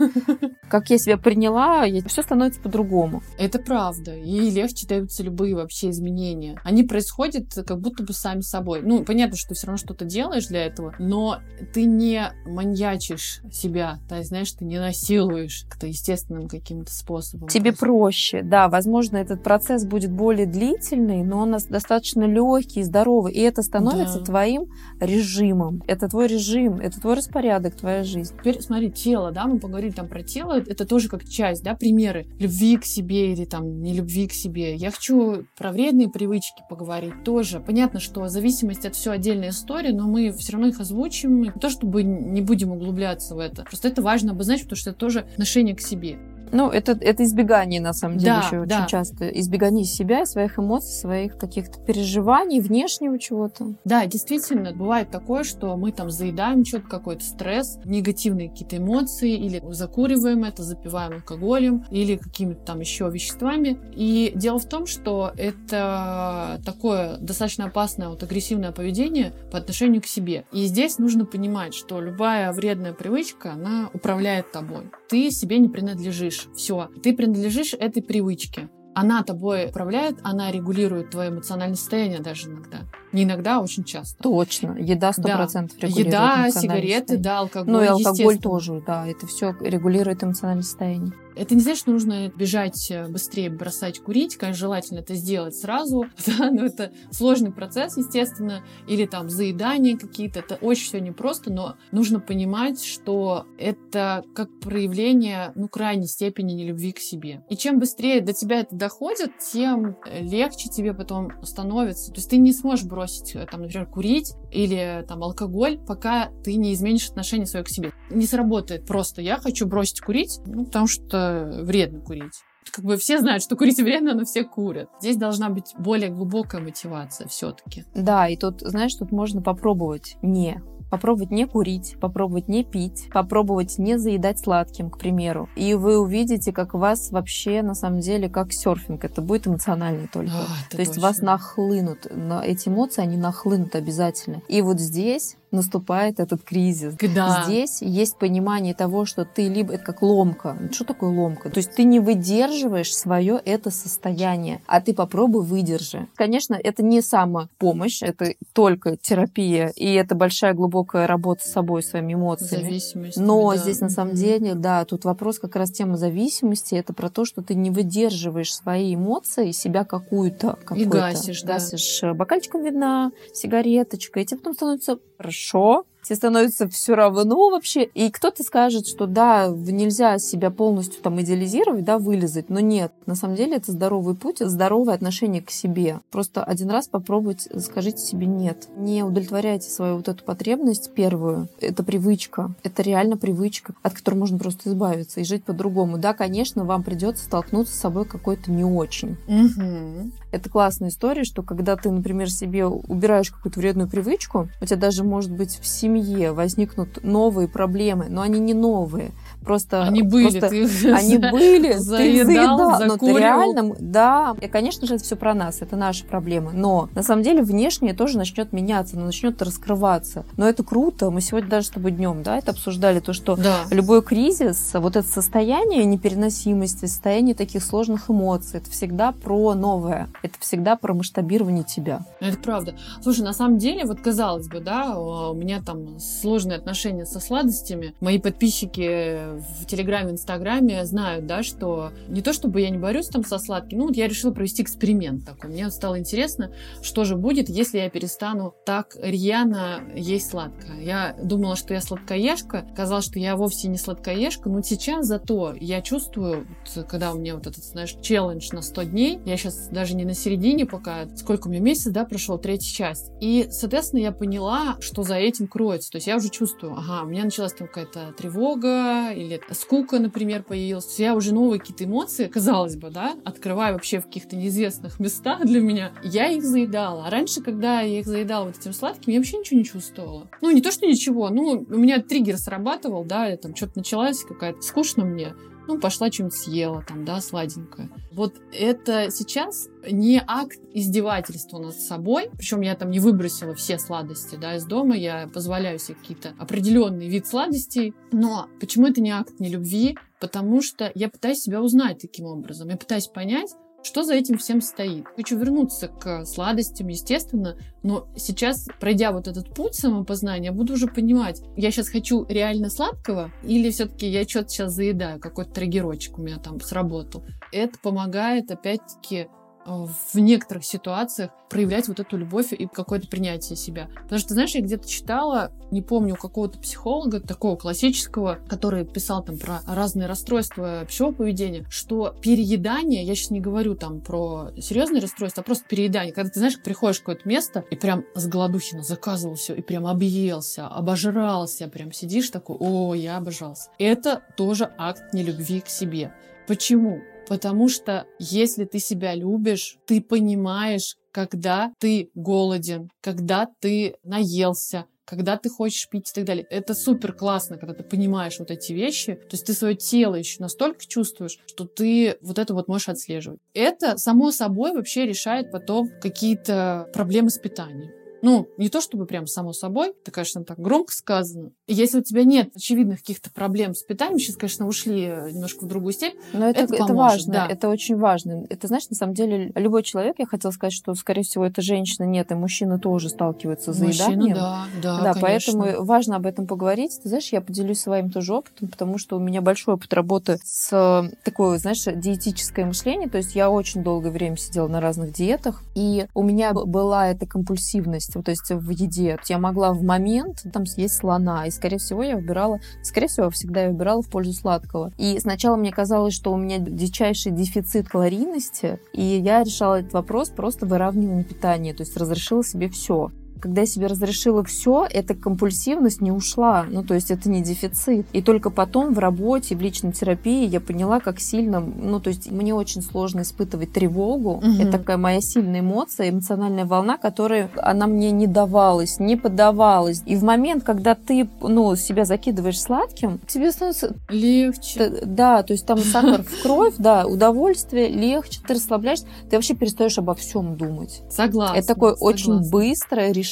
как я себя приняла, все становится по-другому. Это правда. И легче даются любые вообще изменения. Они происходят как будто бы сами собой. Ну, понятно, что ты все равно что-то делаешь для этого, но ты не маньячишь себя, есть, знаешь, ты не насилуешь как-то естественным каким-то способом. Тебе проще, да. Возможно, этот процесс будет более длительный, но он достаточно легкий, здоровый, и это становится да. твоим режимом. Это твой режим, это твой распорядок, твоя жизнь. Теперь смотри, тело, да, мы поговорили там про тело, это тоже как часть, да, примеры любви к себе или там нелюбви к себе. Я хочу про вредные привычки поговорить тоже. Понятно, что зависимость это все отдельная история, но мы все равно их озвучим. Не то чтобы не будем углубляться в это. Просто это важно обозначить, потому что это тоже отношение к себе. Ну, это, это избегание, на самом деле, да, еще да. очень часто. Избегание себя, своих эмоций, своих каких-то переживаний, внешнего чего-то. Да, действительно, бывает такое, что мы там заедаем что-то, какой-то стресс, негативные какие-то эмоции, или закуриваем это, запиваем алкоголем, или какими-то там еще веществами. И дело в том, что это такое достаточно опасное вот агрессивное поведение по отношению к себе. И здесь нужно понимать, что любая вредная привычка, она управляет тобой. Ты себе не принадлежишь. Все. Ты принадлежишь этой привычке. Она тобой управляет, она регулирует твое эмоциональное состояние даже иногда. Не иногда, а очень часто. Точно. Еда 100% да. регулирует Еда, сигареты, да, алкоголь. Ну и алкоголь тоже, да. Это все регулирует эмоциональное состояние. Это не значит, что нужно бежать э, быстрее, бросать курить. Конечно, желательно это сделать сразу, да, но это сложный процесс, естественно. Или там заедания какие-то. Это очень все непросто, но нужно понимать, что это как проявление, ну, крайней степени нелюбви к себе. И чем быстрее до тебя это доходит, тем легче тебе потом становится. То есть ты не сможешь бросить, э, там, например, курить или там алкоголь, пока ты не изменишь отношение свое к себе. Не сработает просто «я хочу бросить курить», ну, потому что вредно курить. Как бы все знают, что курить вредно, но все курят. Здесь должна быть более глубокая мотивация все-таки. Да, и тут, знаешь, тут можно попробовать не попробовать не курить, попробовать не пить, попробовать не заедать сладким, к примеру. И вы увидите, как вас вообще на самом деле как серфинг. Это будет эмоциональный только. А, То есть вас нахлынут. Эти эмоции, они нахлынут обязательно. И вот здесь наступает этот кризис. Да. Здесь есть понимание того, что ты либо это как ломка. Что такое ломка? То есть ты не выдерживаешь свое это состояние, а ты попробуй выдержи. Конечно, это не самопомощь, это только терапия, и это большая глубокая работа с собой, своими эмоциями. Зависимость. Но да. здесь на самом деле, да, тут вопрос как раз тема зависимости, это про то, что ты не выдерживаешь свои эмоции, себя какую-то, и гасишь, да. гасишь бокальчиком вина, сигареточкой, и тебе потом становится хорошо, se тебе становится все равно вообще. И кто-то скажет, что да, нельзя себя полностью там идеализировать, да, вылезать, но нет. На самом деле это здоровый путь, здоровое отношение к себе. Просто один раз попробовать, скажите себе нет. Не удовлетворяйте свою вот эту потребность первую. Это привычка. Это реально привычка, от которой можно просто избавиться и жить по-другому. Да, конечно, вам придется столкнуться с собой какой-то не очень. Угу. Это классная история, что когда ты, например, себе убираешь какую-то вредную привычку, у тебя даже, может быть, в семье возникнут новые проблемы, но они не новые. Просто, они были, просто ты они были, заедал, ты заедал, но ты реально, да, и, конечно же, это все про нас, это наша проблема, но на самом деле внешнее тоже начнет меняться, оно начнет раскрываться, но это круто, мы сегодня даже с тобой днем, да, это обсуждали, то, что Да. любой кризис, вот это состояние непереносимости, состояние таких сложных эмоций, это всегда про новое, это всегда про масштабирование тебя. Это правда. Слушай, на самом деле, вот казалось бы, да, у меня там сложные отношения со сладостями. Мои подписчики в Телеграме, Инстаграме знают, да, что не то чтобы я не борюсь там со сладким, ну вот я решила провести эксперимент такой. Мне стало интересно, что же будет, если я перестану так рьяно есть сладкое. Я думала, что я сладкоежка, казалось, что я вовсе не сладкоежка, но сейчас зато я чувствую, вот, когда у меня вот этот, знаешь, челлендж на 100 дней, я сейчас даже не на середине пока, сколько у меня месяц, да, прошел, третья часть. И, соответственно, я поняла, что за этим кроется. То есть я уже чувствую, ага, у меня началась там какая-то тревога или скука, например, появилась. То есть я уже новые какие-то эмоции, казалось бы, да, открываю вообще в каких-то неизвестных местах для меня. Я их заедала. А раньше, когда я их заедала вот этим сладким, я вообще ничего не чувствовала. Ну, не то, что ничего, ну, у меня триггер срабатывал, да, я там что-то началась какая-то скучно мне, ну, пошла что-нибудь съела там, да, сладенькое. Вот это сейчас не акт издевательства над собой, причем я там не выбросила все сладости, да, из дома, я позволяю себе какие-то определенный вид сладостей, но почему это не акт не любви? Потому что я пытаюсь себя узнать таким образом, я пытаюсь понять, что за этим всем стоит. Хочу вернуться к сладостям, естественно, но сейчас, пройдя вот этот путь самопознания, буду уже понимать, я сейчас хочу реально сладкого или все-таки я что-то сейчас заедаю, какой-то триггерочек у меня там сработал. Это помогает, опять-таки, в некоторых ситуациях проявлять вот эту любовь и какое-то принятие себя. Потому что, знаешь, я где-то читала, не помню, у какого-то психолога, такого классического, который писал там про разные расстройства пищевого поведения, что переедание, я сейчас не говорю там про серьезные расстройства, а просто переедание, когда ты, знаешь, приходишь в какое-то место и прям с голодухина заказывал все, и прям объелся, обожрался, прям сидишь такой, о, я обожался. Это тоже акт нелюбви к себе. Почему? Потому что если ты себя любишь, ты понимаешь, когда ты голоден, когда ты наелся, когда ты хочешь пить и так далее. Это супер классно, когда ты понимаешь вот эти вещи. То есть ты свое тело еще настолько чувствуешь, что ты вот это вот можешь отслеживать. Это, само собой, вообще решает потом какие-то проблемы с питанием. Ну, не то чтобы прям само собой, это, конечно, так громко сказано. Если у тебя нет очевидных каких-то проблем с питанием, сейчас, конечно, ушли немножко в другую степь, Но это, это, это, поможет, важно, да. это очень важно. Это, знаешь, на самом деле, любой человек, я хотела сказать, что, скорее всего, это женщина, нет, и мужчина тоже сталкивается с Мужчина, заеданием. да, да, Да, конечно. поэтому важно об этом поговорить. Ты знаешь, я поделюсь своим тоже опытом, потому что у меня большой опыт работы с э, такой, знаешь, диетическое мышление. То есть я очень долгое время сидела на разных диетах, и у меня была эта компульсивность, вот, то есть в еде. Я могла в момент там съесть слона, и, скорее всего, я выбирала, скорее всего, всегда я выбирала в пользу сладкого. И сначала мне казалось, что у меня дичайший дефицит калорийности, и я решала этот вопрос просто выравниванием питания, то есть разрешила себе все. Когда я себе разрешила все, эта компульсивность не ушла. Ну, то есть это не дефицит. И только потом в работе, в личной терапии я поняла, как сильно... Ну, то есть мне очень сложно испытывать тревогу. Мгм. Это такая моя сильная эмоция, эмоциональная волна, которая она мне не давалась, не поддавалась. И в момент, когда ты, ну, себя закидываешь сладким, тебе становится Легче. Да, то есть там сахар в кровь, да, удовольствие, легче, ты расслабляешься, ты вообще перестаешь обо всем думать. Согласна. Это такое очень быстрое решение.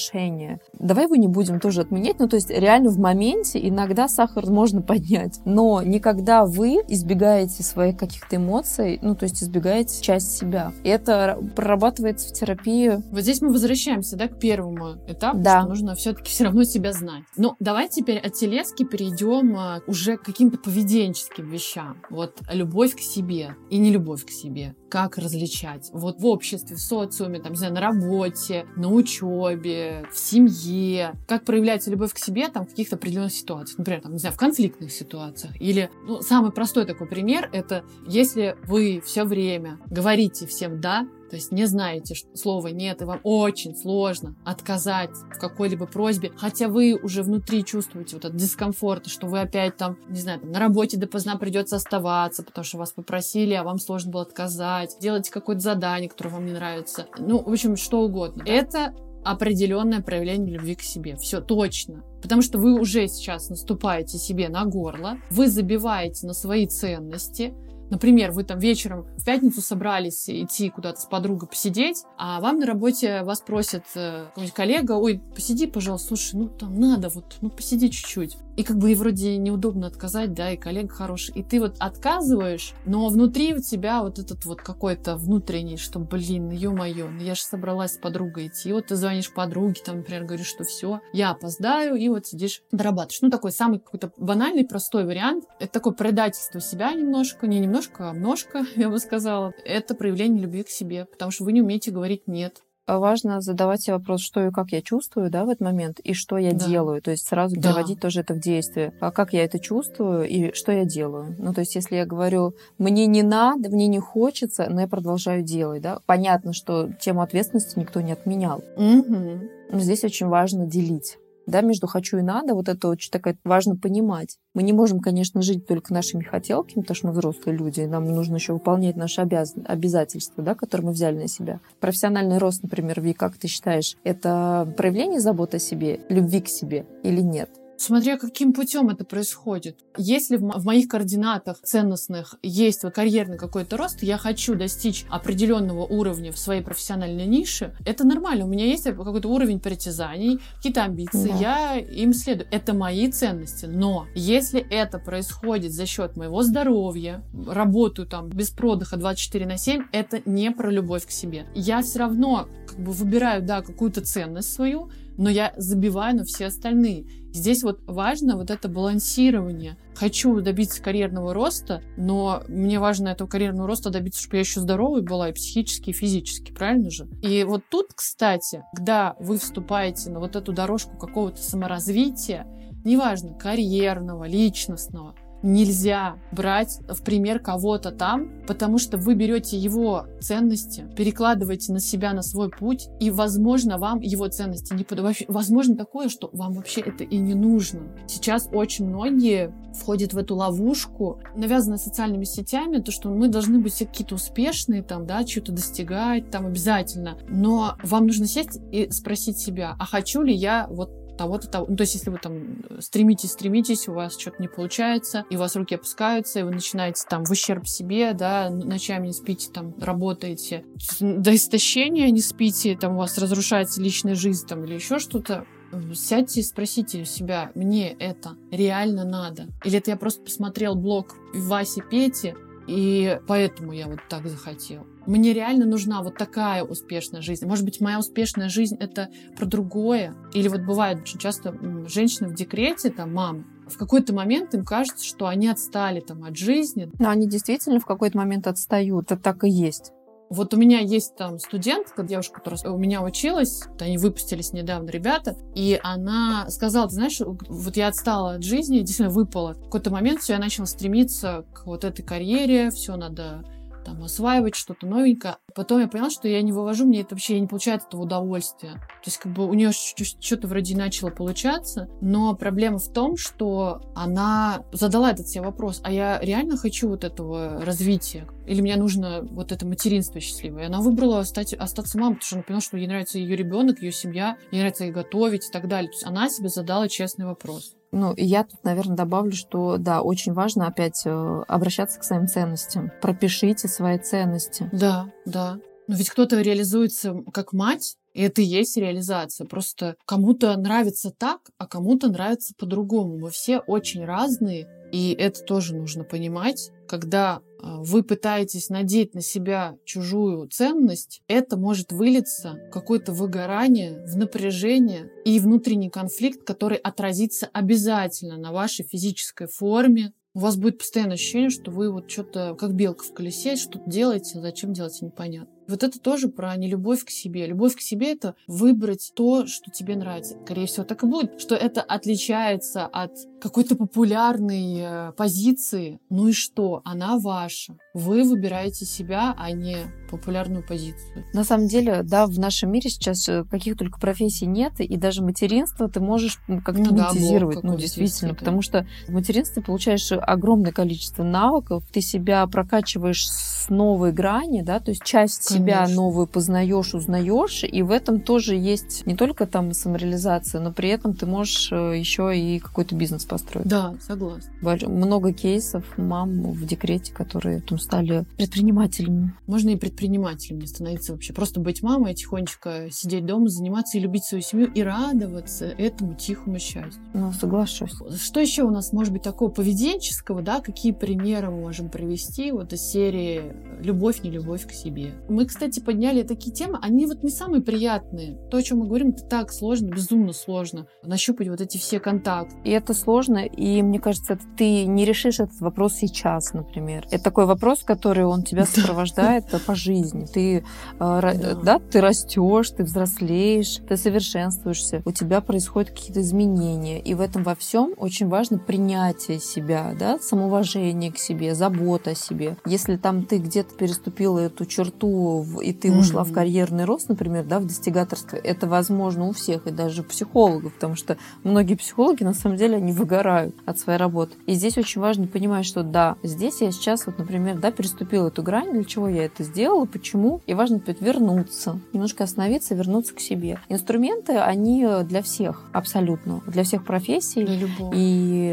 Давай его не будем тоже отменять. Ну, то есть реально в моменте иногда сахар можно поднять, но никогда вы избегаете своих каких-то эмоций, ну, то есть избегаете часть себя. Это прорабатывается в терапии. Вот здесь мы возвращаемся, да, к первому этапу, да. что нужно все-таки все равно себя знать. Но давай теперь от телески перейдем а, уже к каким-то поведенческим вещам. Вот любовь к себе и не любовь к себе. Как различать? Вот в обществе, в социуме, там, не знаю, на работе, на учебе, в семье. Как проявляется любовь к себе там в каких-то определенных ситуациях. Например, там, не знаю, в конфликтных ситуациях. Или, ну, самый простой такой пример, это если вы все время говорите всем «да», то есть не знаете слова «нет», и вам очень сложно отказать в какой-либо просьбе, хотя вы уже внутри чувствуете вот этот дискомфорт, что вы опять там, не знаю, там, на работе допоздна придется оставаться, потому что вас попросили, а вам сложно было отказать, делаете какое-то задание, которое вам не нравится, ну, в общем, что угодно. Это определенное проявление любви к себе. Все точно. Потому что вы уже сейчас наступаете себе на горло, вы забиваете на свои ценности, Например, вы там вечером в пятницу собрались идти куда-то с подругой посидеть, а вам на работе вас просит э, какой-нибудь коллега, ой, посиди, пожалуйста, слушай, ну там надо вот, ну посиди чуть-чуть. И как бы и вроде неудобно отказать, да, и коллега хороший. И ты вот отказываешь, но внутри у тебя вот этот вот какой-то внутренний, что, блин, ё-моё, ну я же собралась с подругой идти. И вот ты звонишь подруге, там, например, говоришь, что все, я опоздаю, и вот сидишь, дорабатываешь. Ну, такой самый какой-то банальный, простой вариант. Это такое предательство себя немножко, не немножко, а множко, я бы сказала. Это проявление любви к себе, потому что вы не умеете говорить «нет» важно задавать себе вопрос, что и как я чувствую, да, в этот момент, и что я да. делаю. То есть сразу да. переводить тоже это в действие. А как я это чувствую и что я делаю. Ну, то есть если я говорю, мне не надо, мне не хочется, но я продолжаю делать, да. Понятно, что тему ответственности никто не отменял. Угу. Но здесь очень важно делить да, между хочу и надо, вот это очень такая важно понимать. Мы не можем, конечно, жить только нашими хотелками, потому что мы взрослые люди, и нам нужно еще выполнять наши обяз... обязательства, да, которые мы взяли на себя. Профессиональный рост, например, Ви, как ты считаешь, это проявление заботы о себе, любви к себе или нет? Смотря каким путем это происходит. Если в, моих координатах ценностных есть вот карьерный какой-то рост, я хочу достичь определенного уровня в своей профессиональной нише, это нормально. У меня есть какой-то уровень притязаний, какие-то амбиции, да. я им следую. Это мои ценности. Но если это происходит за счет моего здоровья, работаю там без продыха 24 на 7, это не про любовь к себе. Я все равно как бы выбираю, да, какую-то ценность свою, но я забиваю на все остальные. Здесь вот важно вот это балансирование. Хочу добиться карьерного роста, но мне важно этого карьерного роста добиться, чтобы я еще здоровой была и психически, и физически, правильно же? И вот тут, кстати, когда вы вступаете на вот эту дорожку какого-то саморазвития, неважно, карьерного, личностного, нельзя брать в пример кого-то там, потому что вы берете его ценности, перекладываете на себя, на свой путь, и, возможно, вам его ценности не подобают. Возможно такое, что вам вообще это и не нужно. Сейчас очень многие входят в эту ловушку, навязанную социальными сетями, то, что мы должны быть все какие-то успешные, там, да, что-то достигать, там, обязательно. Но вам нужно сесть и спросить себя, а хочу ли я вот того-то, того. Ну, то есть, если вы там стремитесь, стремитесь, у вас что-то не получается, и у вас руки опускаются, и вы начинаете там в ущерб себе, да, ночами не спите, там, работаете, до истощения не спите, там, у вас разрушается личная жизнь, там, или еще что-то, сядьте и спросите себя, мне это реально надо? Или это я просто посмотрел блог Васи Пети, и поэтому я вот так захотел. Мне реально нужна вот такая успешная жизнь. Может быть, моя успешная жизнь это про другое. Или вот бывает очень часто женщины в декрете, там, мамы, в какой-то момент им кажется, что они отстали там от жизни. Но они действительно в какой-то момент отстают. Это так и есть. Вот у меня есть там студентка, девушка, которая у меня училась, они выпустились недавно ребята, и она сказала, ты знаешь, вот я отстала от жизни, действительно выпала. В какой-то момент все, я начала стремиться к вот этой карьере, все надо там осваивать что-то новенькое. Потом я поняла, что я не вывожу, мне это вообще не получается этого удовольствия. То есть как бы у нее что-то вроде начало получаться, но проблема в том, что она задала этот себе вопрос, а я реально хочу вот этого развития? Или мне нужно вот это материнство счастливое? И она выбрала стать, остаться мамой, потому что она поняла, что ей нравится ее ребенок, ее семья, ей нравится ей готовить и так далее. То есть она себе задала честный вопрос. Ну, и я тут, наверное, добавлю, что, да, очень важно опять э, обращаться к своим ценностям. Пропишите свои ценности. Да, да. Но ведь кто-то реализуется как мать, И это и есть реализация. Просто кому-то нравится так, а кому-то нравится по-другому. Мы все очень разные, и это тоже нужно понимать. Когда а, вы пытаетесь надеть на себя чужую ценность, это может вылиться в какое-то выгорание, в напряжение и внутренний конфликт, который отразится обязательно на вашей физической форме. У вас будет постоянное ощущение, что вы вот что-то как белка в колесе, что-то делаете, зачем делаете, непонятно. Вот это тоже про нелюбовь к себе. Любовь к себе — это выбрать то, что тебе нравится. Скорее всего, так и будет. Что это отличается от какой-то популярной э, позиции. Ну и что? Она ваша. Вы выбираете себя, а не популярную позицию. На самом деле, да, в нашем мире сейчас э, каких только профессий нет, и даже материнство ты можешь как-то ну, монетизировать, да, ну, действительно, да. потому что в материнстве получаешь огромное количество навыков, ты себя прокачиваешь с новой грани, да, то есть часть себя новую познаешь, узнаешь, и в этом тоже есть не только там самореализация, но при этом ты можешь э, еще и какой-то бизнес построить. Да, согласна. Много кейсов мам в декрете, которые там стали предпринимателями. Можно и предпринимателем не становиться вообще. Просто быть мамой, тихонечко сидеть дома, заниматься и любить свою семью, и радоваться этому тихому счастью. Ну, соглашусь. Что еще у нас может быть такого поведенческого, да? Какие примеры мы можем привести вот из серии «Любовь, не любовь к себе»? Мы, кстати, подняли такие темы, они вот не самые приятные. То, о чем мы говорим, это так сложно, безумно сложно. Нащупать вот эти все контакты. И это сложно, и мне кажется, ты не решишь этот вопрос сейчас, например. Это такой вопрос, который он тебя сопровождает по жизни. Ты, э, да. ты растешь, ты взрослеешь, ты совершенствуешься, у тебя происходят какие-то изменения. И в этом во всем очень важно принятие себя, да, самоуважение к себе, забота о себе. Если там ты где-то переступила эту черту и ты mm-hmm. ушла в карьерный рост, например, да, в достигаторство, это возможно у всех, и даже у психологов, потому что многие психологи, на самом деле, они выгорают от своей работы. И здесь очень важно понимать, что да, здесь я сейчас, вот, например, да, переступила эту грань, для чего я это сделала, почему, и важно опять вернуться, немножко остановиться, вернуться к себе. Инструменты, они для всех, абсолютно, для всех профессий для любого. и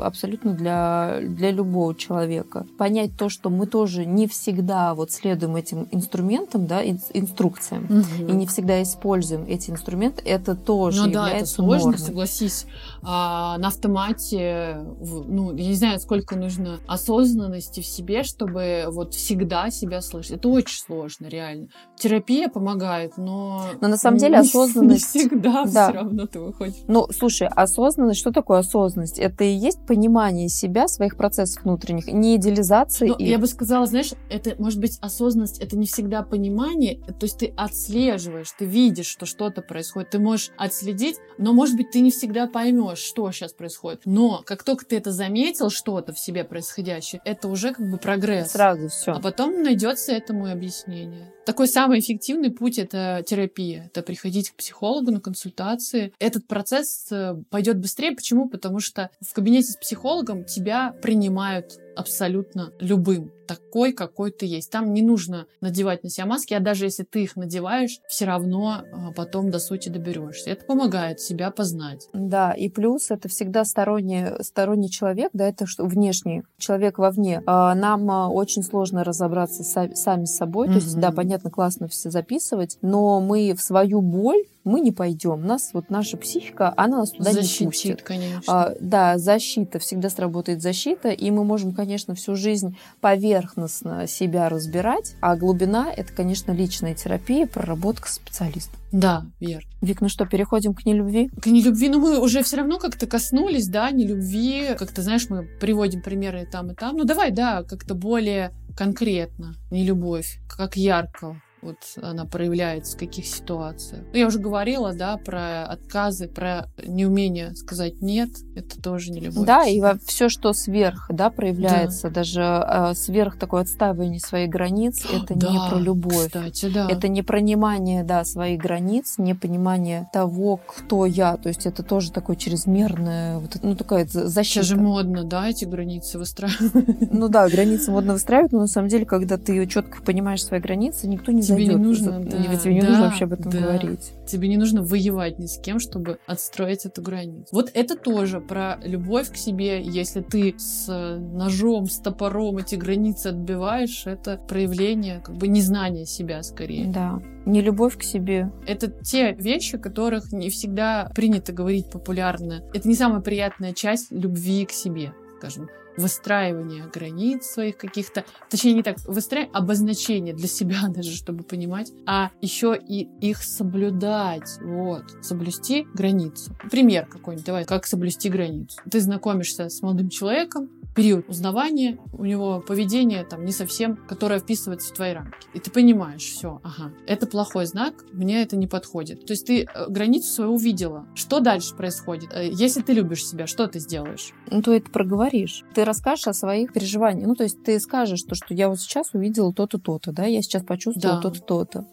абсолютно для, для любого человека. Понять то, что мы тоже не всегда вот следуем этим инструментам, инструментам, да, инструкциям, угу. и не всегда используем эти инструменты, это тоже ну, является да, это сложно, нормой. согласись. А, на автомате, ну, я не знаю, сколько нужно осознанности в себе, чтобы вот всегда себя слышать. Это очень сложно, реально. Терапия помогает, но... Но на самом деле осознанность... Не всегда да. все равно ты выходишь. Ну, слушай, осознанность, что такое осознанность? Это и есть понимание себя, своих процессов внутренних, не идеализация. Ну, их. Я бы сказала, знаешь, это, может быть, осознанность, это не всегда понимание, то есть ты отслеживаешь, ты видишь, что что-то происходит, ты можешь отследить, но, может быть, ты не всегда поймешь, что сейчас происходит. Но как только ты это заметил, что-то в себе происходящее, это уже как бы прогресс. Сразу все. А потом найдется этому объяснение. Такой самый эффективный путь — это терапия. Это приходить к психологу на консультации. Этот процесс э, пойдет быстрее. Почему? Потому что в кабинете с психологом тебя принимают абсолютно любым, такой, какой ты есть. Там не нужно надевать на себя маски, а даже если ты их надеваешь, все равно а, потом до сути доберешься. Это помогает себя познать. Да, и плюс это всегда сторонний, сторонний человек, да, это что внешний человек вовне. А, нам а, очень сложно разобраться сами с собой. То есть, да, понятно, классно все записывать, но мы в свою боль мы не пойдем. Нас вот наша психика, она нас туда Защитит, не пустит. конечно. А, да, защита, всегда сработает защита, и мы можем, конечно, всю жизнь поверхностно себя разбирать, а глубина — это, конечно, личная терапия, проработка специалиста. Да, верно. Вик, ну что, переходим к нелюбви? К нелюбви, ну мы уже все равно как-то коснулись, да, нелюбви. Как-то, знаешь, мы приводим примеры там и там. Ну давай, да, как-то более конкретно. Нелюбовь, как ярко вот она проявляется в каких ситуациях. Ну, я уже говорила, да, про отказы, про неумение сказать нет, это тоже не любовь. Да, и все, что сверх, да, проявляется, да. даже э, сверх такое отстаивание своих границ, это да, не про любовь. Кстати, да. Это не понимание, да, своих границ, не понимание того, кто я. То есть это тоже такое чрезмерное, вот, ну, такая защита. Сейчас же модно, да, эти границы выстраивать. Ну да, границы модно выстраивать, но на самом деле, когда ты четко понимаешь свои границы, никто не тебе не нужно, да, тебе не да, нужно вообще об этом да. говорить. Тебе не нужно воевать ни с кем, чтобы отстроить эту границу. Вот это тоже про любовь к себе. Если ты с ножом, с топором эти границы отбиваешь, это проявление как бы незнания себя скорее. Да не любовь к себе. Это те вещи, которых не всегда принято говорить популярно. Это не самая приятная часть любви к себе, скажем выстраивание границ своих каких-то, точнее не так, выстраивание, обозначение для себя даже, чтобы понимать, а еще и их соблюдать, вот, соблюсти границу. Пример какой-нибудь, давай, как соблюсти границу. Ты знакомишься с молодым человеком, период узнавания, у него поведение там не совсем, которое вписывается в твои рамки. И ты понимаешь, все, ага, это плохой знак, мне это не подходит. То есть ты э, границу свою увидела. Что дальше происходит? Э, если ты любишь себя, что ты сделаешь? Ну, то это проговоришь. Ты расскажешь о своих переживаниях. Ну, то есть ты скажешь, то, что я вот сейчас увидела то-то, то-то, да, я сейчас почувствовала да. то-то, то-то.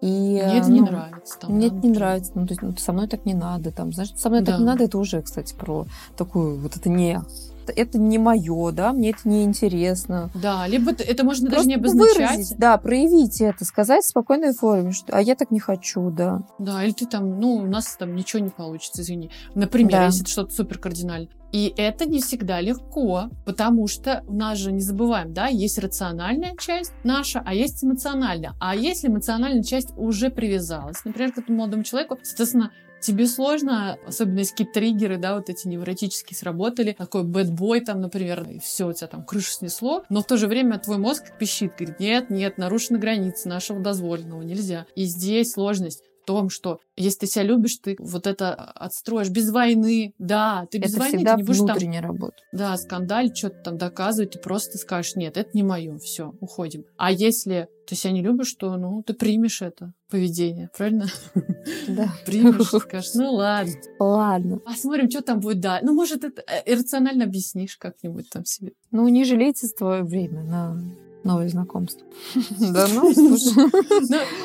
И, мне это ну, не нравится. Там, мне да, это не нравится. Ну, то есть, ну, со мной так не надо. Там, знаешь, со мной да. так не надо, это уже, кстати, про такую вот это не это не мое, да, мне это не интересно. Да, либо это можно Просто даже не обозначать. Выразить, да, проявить это, сказать в спокойной форме, что а я так не хочу, да. Да, или ты там, ну, у нас там ничего не получится, извини. Например, да. если это что-то супер кардинально. И это не всегда легко, потому что у нас же, не забываем, да, есть рациональная часть наша, а есть эмоциональная. А если эмоциональная часть уже привязалась, например, к этому молодому человеку, соответственно, тебе сложно, особенно если какие-то триггеры, да, вот эти невротические сработали, такой бэтбой там, например, и все, у тебя там крышу снесло, но в то же время твой мозг пищит, говорит, нет, нет, нарушены границы нашего дозволенного, нельзя. И здесь сложность том, что если ты себя любишь, ты вот это отстроишь без войны. Да, ты без это войны, всегда ты не будешь там... работа. Да, скандаль, что-то там доказывать, ты просто скажешь, нет, это не мое, все, уходим. А если ты себя не любишь, то, ну, ты примешь это поведение, правильно? Да. Примешь, скажешь, ну ладно. Ладно. Посмотрим, что там будет, да. Ну, может, это э, рационально объяснишь как-нибудь там себе. Ну, не жалейте свое время на новое знакомство. Да ну, слушай.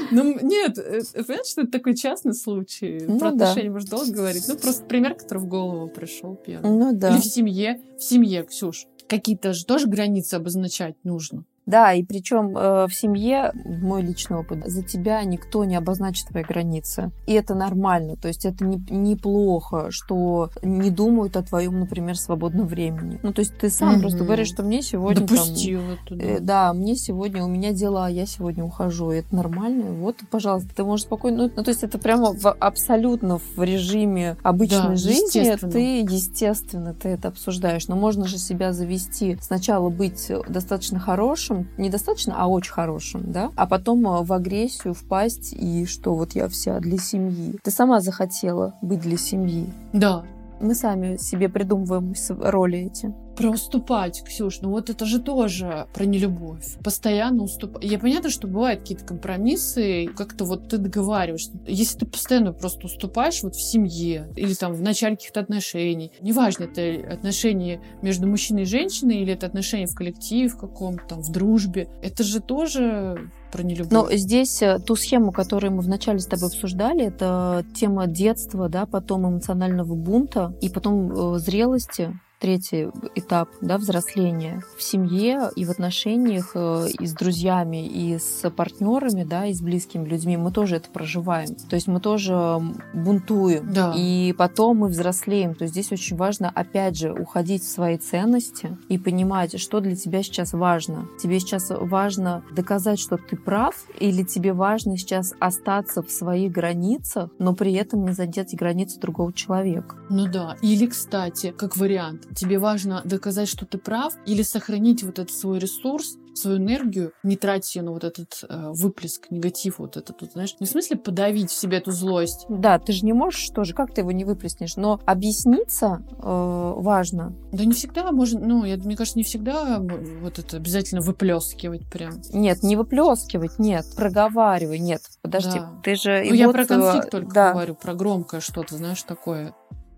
Ну, нет, э, понятно, что это такой частный случай. Ну Про отношения можно долго говорить. Ну, просто пример, который в голову пришел первый. Ну да. Или в семье. В семье, Ксюш. Какие-то же тоже границы обозначать нужно. Да, и причем э, в семье, мой личный опыт, за тебя никто не обозначит твои границы. И это нормально. То есть это не, неплохо, что не думают о твоем, например, свободном времени. Ну, то есть ты сам угу. просто говоришь, что мне сегодня... Допустил там, это, да. Э, да, мне сегодня, у меня дела, я сегодня ухожу. И это нормально. Вот, пожалуйста, ты можешь спокойно... Ну, ну то есть это прямо в, абсолютно в режиме обычной да, жизни. Ты, естественно, ты это обсуждаешь. Но можно же себя завести, сначала быть достаточно хорошим, хорошим, недостаточно, а очень хорошим, да, а потом э, в агрессию впасть и что вот я вся для семьи. Ты сама захотела быть для семьи. Да. Мы сами себе придумываем роли эти про уступать, Ксюш, ну вот это же тоже про нелюбовь. Постоянно уступать. Я понятно, что бывают какие-то компромиссы, как-то вот ты договариваешься. Если ты постоянно просто уступаешь вот в семье или там в начале каких-то отношений, неважно, это отношения между мужчиной и женщиной или это отношения в коллективе в каком-то там, в дружбе, это же тоже про нелюбовь. Но здесь э, ту схему, которую мы вначале с тобой обсуждали, это тема детства, да, потом эмоционального бунта и потом э, зрелости, третий этап да, взросления в семье и в отношениях э, и с друзьями, и с партнерами, да, и с близкими людьми. Мы тоже это проживаем. То есть мы тоже бунтуем. Да. И потом мы взрослеем. То есть здесь очень важно, опять же, уходить в свои ценности и понимать, что для тебя сейчас важно. Тебе сейчас важно доказать, что ты прав, или тебе важно сейчас остаться в своих границах, но при этом не задеть границы другого человека. Ну да. Или, кстати, как вариант, тебе важно доказать, что ты прав, или сохранить вот этот свой ресурс, свою энергию, не тратить ее на вот этот э, выплеск, негатив, вот этот, вот, знаешь, не в смысле подавить в себе эту злость. Да, ты же не можешь тоже, как ты его не выплеснешь, но объясниться э, важно. Да не всегда можно, ну, я, мне кажется, не всегда вот это обязательно выплескивать прям. Нет, не выплескивать, нет, проговаривай, нет, подожди, да. ты же... Ну, я вот, про конфликт только да. говорю, про громкое что-то, знаешь, такое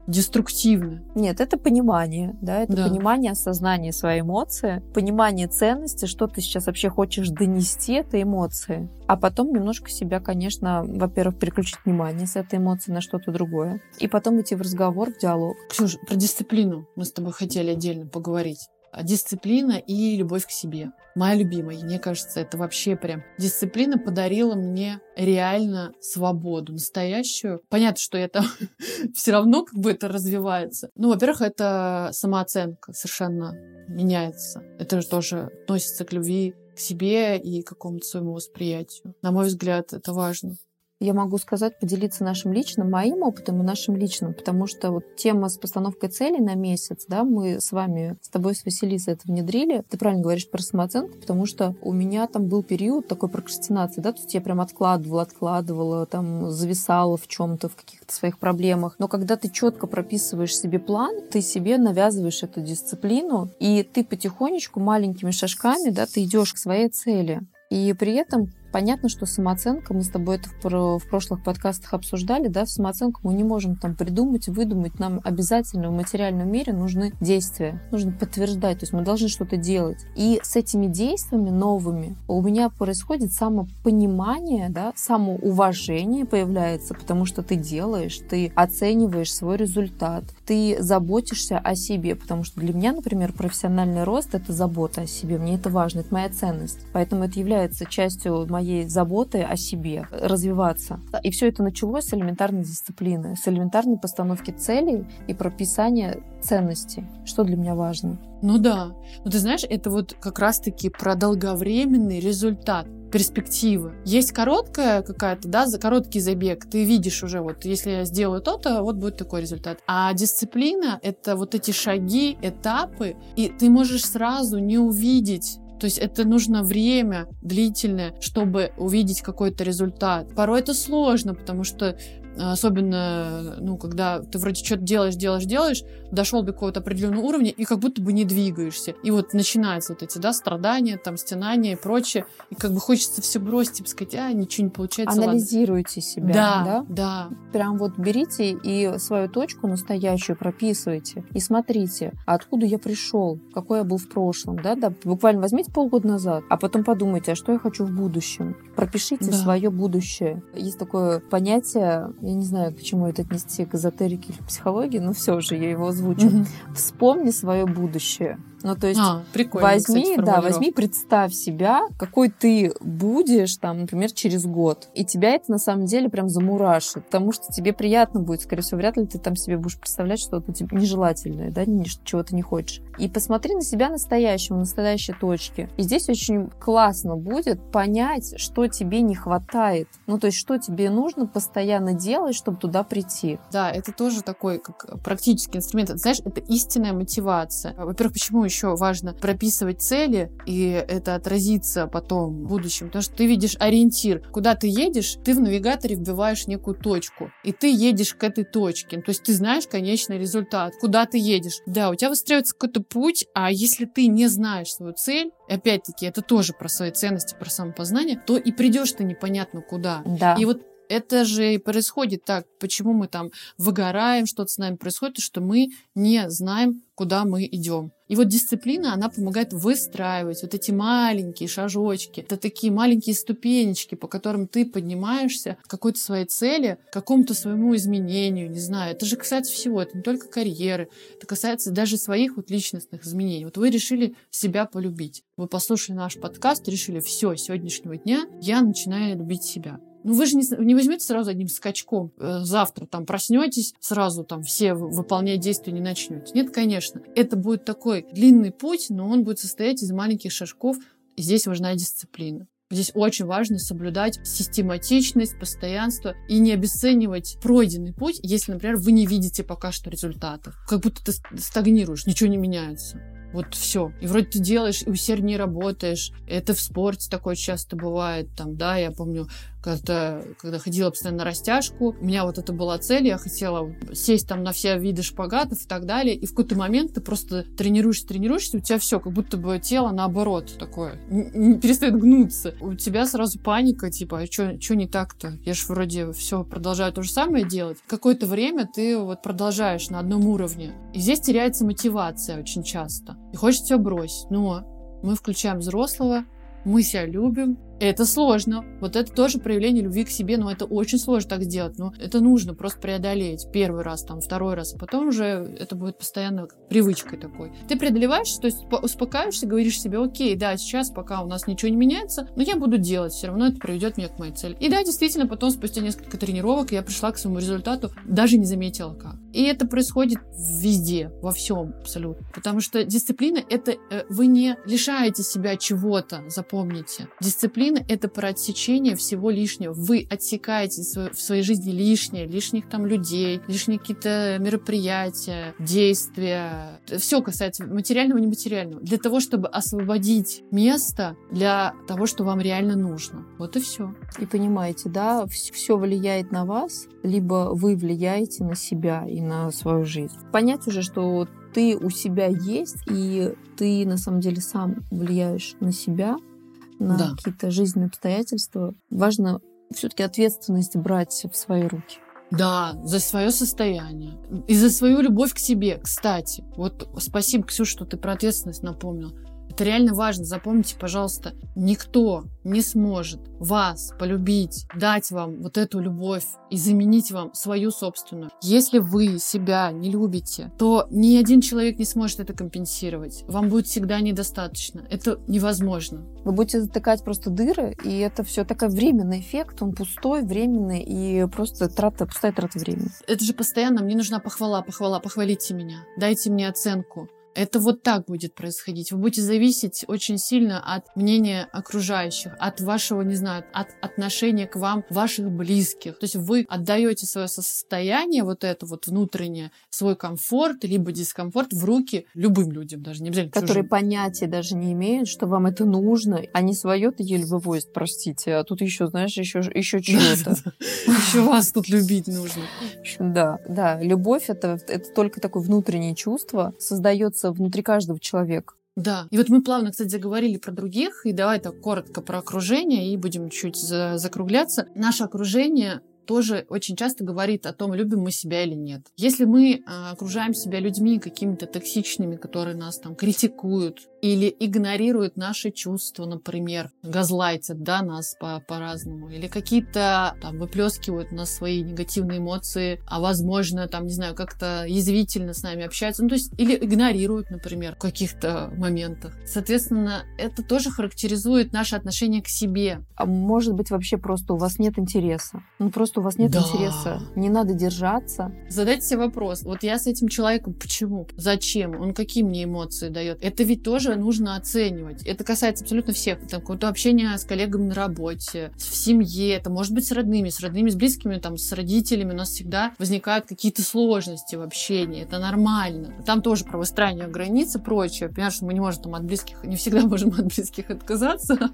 деструктивно. Нет, это понимание, да, это да. понимание, осознание своей эмоции, понимание ценности, что ты сейчас вообще хочешь донести этой эмоции, а потом немножко себя, конечно, во-первых, переключить внимание с этой эмоции на что-то другое, и потом идти в разговор, в диалог. Ксюша, про дисциплину мы с тобой хотели отдельно поговорить. Дисциплина и любовь к себе. Моя любимая, мне кажется, это вообще прям дисциплина подарила мне реально свободу настоящую. Понятно, что это все равно как бы это развивается. Ну, во-первых, это самооценка совершенно меняется. Это же тоже относится к любви к себе и к какому-то своему восприятию. На мой взгляд, это важно я могу сказать, поделиться нашим личным, моим опытом и нашим личным, потому что вот тема с постановкой целей на месяц, да, мы с вами, с тобой, с Василисой это внедрили. Ты правильно говоришь про самооценку, потому что у меня там был период такой прокрастинации, да, то есть я прям откладывала, откладывала, там зависала в чем-то, в каких-то своих проблемах. Но когда ты четко прописываешь себе план, ты себе навязываешь эту дисциплину, и ты потихонечку маленькими шажками, да, ты идешь к своей цели. И при этом Понятно, что самооценка, мы с тобой это в, в прошлых подкастах обсуждали, да, самооценку мы не можем там придумать, выдумать. Нам обязательно в материальном мире нужны действия, нужно подтверждать, то есть мы должны что-то делать. И с этими действиями новыми у меня происходит самопонимание, да, самоуважение появляется, потому что ты делаешь, ты оцениваешь свой результат, ты заботишься о себе, потому что для меня, например, профессиональный рост — это забота о себе, мне это важно, это моя ценность. Поэтому это является частью моей заботы о себе, развиваться. И все это началось с элементарной дисциплины, с элементарной постановки целей и прописания ценностей, что для меня важно. Ну да. Ну ты знаешь, это вот как раз-таки про долговременный результат перспективы. Есть короткая какая-то, да, за короткий забег. Ты видишь уже, вот, если я сделаю то-то, вот будет такой результат. А дисциплина — это вот эти шаги, этапы, и ты можешь сразу не увидеть то есть это нужно время длительное, чтобы увидеть какой-то результат. Порой это сложно, потому что особенно, ну, когда ты вроде что-то делаешь, делаешь, делаешь, дошел до какого-то определенного уровня и как будто бы не двигаешься. И вот начинаются вот эти, да, страдания, там, стенания и прочее. И как бы хочется все бросить, типа сказать, а, ничего не получается. Анализируйте ладно. себя, да, да? Да, Прям вот берите и свою точку настоящую прописывайте и смотрите, откуда я пришел, какой я был в прошлом, да, да, буквально возьмите полгода назад, а потом подумайте, а что я хочу в будущем. Пропишите да. свое будущее. Есть такое понятие, я не знаю, к чему это отнести, к эзотерике или психологии, но все же я его озвучу. Угу. Вспомни свое будущее. Ну, то есть а, возьми, кстати, да, возьми, представь себя, какой ты будешь, там, например, через год. И тебя это на самом деле прям замурашит, потому что тебе приятно будет, скорее всего, вряд ли ты там себе будешь представлять что-то типа, нежелательное, да, чего ты не хочешь. И посмотри на себя настоящего, настоящей точки. И здесь очень классно будет понять, что тебе не хватает. Ну, то есть, что тебе нужно постоянно делать, чтобы туда прийти. Да, это тоже такой как практический инструмент. Знаешь, это истинная мотивация. Во-первых, почему еще важно прописывать цели, и это отразится потом в будущем, потому что ты видишь ориентир. Куда ты едешь, ты в навигаторе вбиваешь некую точку, и ты едешь к этой точке. То есть ты знаешь конечный результат, куда ты едешь. Да, у тебя выстраивается какой-то путь, а если ты не знаешь свою цель, опять-таки, это тоже про свои ценности, про самопознание, то и придешь ты непонятно куда. Да. И вот это же и происходит так. Почему мы там выгораем, что-то с нами происходит, что мы не знаем, куда мы идем. И вот дисциплина, она помогает выстраивать вот эти маленькие шажочки. Это такие маленькие ступенечки, по которым ты поднимаешься к какой-то своей цели, к какому-то своему изменению, не знаю. Это же касается всего, это не только карьеры, это касается даже своих вот личностных изменений. Вот вы решили себя полюбить. Вы послушали наш подкаст, решили, все, с сегодняшнего дня я начинаю любить себя. Ну, вы же не, не возьмете сразу одним скачком. Э, завтра там проснетесь, сразу там все выполнять действия не начнете. Нет, конечно. Это будет такой длинный путь, но он будет состоять из маленьких шажков. И здесь важна дисциплина. Здесь очень важно соблюдать систематичность, постоянство и не обесценивать пройденный путь, если, например, вы не видите пока что результатов. Как будто ты стагнируешь, ничего не меняется. Вот все. И вроде ты делаешь, и усерднее работаешь. Это в спорте такое часто бывает. Там, да, я помню, когда, когда ходила постоянно на растяжку, у меня вот это была цель, я хотела сесть там на все виды шпагатов и так далее, и в какой-то момент ты просто тренируешься, тренируешься, у тебя все, как будто бы тело наоборот такое, не перестает гнуться. У тебя сразу паника, типа, а что не так-то? Я же вроде все продолжаю то же самое делать. Какое-то время ты вот продолжаешь на одном уровне. И здесь теряется мотивация очень часто. И хочется все бросить. Но мы включаем взрослого, мы себя любим, Это сложно. Вот это тоже проявление любви к себе, но это очень сложно так сделать. Но это нужно просто преодолеть первый раз, там, второй раз, а потом уже это будет постоянно привычкой такой. Ты преодолеваешь, то есть успокаиваешься, говоришь себе, окей, да, сейчас пока у нас ничего не меняется, но я буду делать, все равно это приведет меня к моей цели. И да, действительно, потом, спустя несколько тренировок, я пришла к своему результату, даже не заметила как. И это происходит везде, во всем абсолютно. Потому что дисциплина — это э, вы не лишаете себя чего-то, запомните. Дисциплина — это про отсечение всего лишнего. Вы отсекаете в своей жизни лишнее, лишних там людей, лишние какие-то мероприятия, действия. Все касается материального и нематериального. Для того, чтобы освободить место для того, что вам реально нужно. Вот и все. И понимаете, да, все влияет на вас, либо вы влияете на себя и на свою жизнь. Понять уже, что ты у себя есть, и ты на самом деле сам влияешь на себя, на да. какие-то жизненные обстоятельства. Важно все-таки ответственность брать в свои руки. Да, за свое состояние. И за свою любовь к себе, кстати. Вот спасибо, Ксюша, что ты про ответственность напомнил. Это реально важно. Запомните, пожалуйста, никто не сможет вас полюбить, дать вам вот эту любовь и заменить вам свою собственную. Если вы себя не любите, то ни один человек не сможет это компенсировать. Вам будет всегда недостаточно. Это невозможно. Вы будете затыкать просто дыры, и это все такой временный эффект, он пустой, временный, и просто трата, пустая трата времени. Это же постоянно, мне нужна похвала, похвала, похвалите меня, дайте мне оценку. Это вот так будет происходить. Вы будете зависеть очень сильно от мнения окружающих, от вашего, не знаю, от отношения к вам ваших близких. То есть вы отдаете свое состояние, вот это вот внутреннее, свой комфорт, либо дискомфорт в руки любым людям, даже не обязательно Которые чужим. понятия даже не имеют, что вам это нужно. Они свое-то еле вывозят, простите, а тут еще, знаешь, еще, еще чего-то. Еще вас тут любить нужно. Да, да. Любовь это, это только такое внутреннее чувство, создается находится внутри каждого человека. Да. И вот мы плавно, кстати, заговорили про других, и давай так коротко про окружение, и будем чуть закругляться. Наше окружение тоже очень часто говорит о том, любим мы себя или нет. Если мы а, окружаем себя людьми какими-то токсичными, которые нас там критикуют или игнорируют наши чувства, например, газлайтят, да, нас по- по-разному, или какие-то там выплескивают на свои негативные эмоции, а возможно, там, не знаю, как-то язвительно с нами общаются, ну, то есть, или игнорируют, например, в каких-то моментах. Соответственно, это тоже характеризует наше отношение к себе. А может быть, вообще просто у вас нет интереса? Ну, просто что у вас нет да. интереса, не надо держаться. Задайте себе вопрос, вот я с этим человеком, почему, зачем, он какие мне эмоции дает? Это ведь тоже нужно оценивать. Это касается абсолютно всех. Там какое-то общение с коллегами на работе, в семье, это может быть с родными, с родными, с близкими, там, с родителями. У нас всегда возникают какие-то сложности в общении. Это нормально. Там тоже про выстраивание границ и прочее. Понимаешь, мы не можем там от близких, не всегда можем от близких отказаться.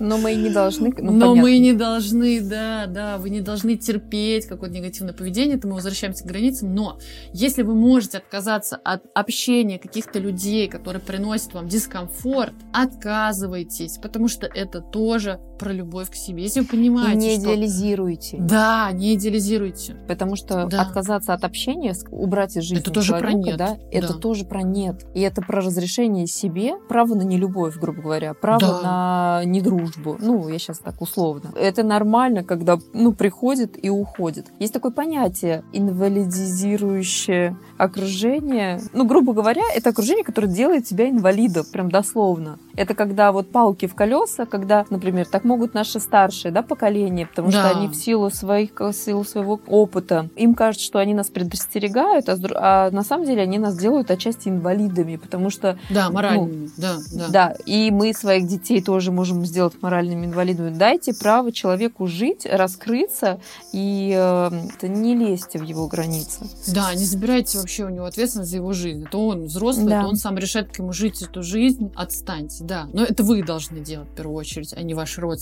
Но мы и не должны. Ну, Но понятно. мы и не должны, да, да, вы не должны терпеть какое-то негативное поведение, то мы возвращаемся к границам. Но если вы можете отказаться от общения каких-то людей, которые приносят вам дискомфорт, отказывайтесь, потому что это тоже про любовь к себе. Если вы понимаете, И не что... идеализируйте. Да, не идеализируйте. Потому что да. отказаться от общения, убрать из жизни это тоже про нет. Да, это да. тоже про нет. И это про разрешение себе, право на нелюбовь, грубо говоря, право да. на недружбу. Ну, я сейчас так условно. Это нормально, когда, ну, приходит и уходит. Есть такое понятие инвалидизирующее окружение. Ну, грубо говоря, это окружение, которое делает тебя инвалидом, прям дословно. Это когда вот палки в колеса, когда, например, так могут наши старшие да, поколения, потому да. что они в силу, своих, в силу своего опыта, им кажется, что они нас предостерегают, а, а на самом деле они нас делают отчасти инвалидами, потому что... Да, моральными, ну, да, да. Да, и мы своих детей тоже можем сделать моральными инвалидами. Дайте право человеку жить, раскрыться, и э, не лезьте в его границы. Да, не забирайте вообще у него ответственность за его жизнь. Это он взрослый, да. это он сам решает, как ему жить эту жизнь. Отстаньте, да. Но это вы должны делать в первую очередь, а не ваши родственники.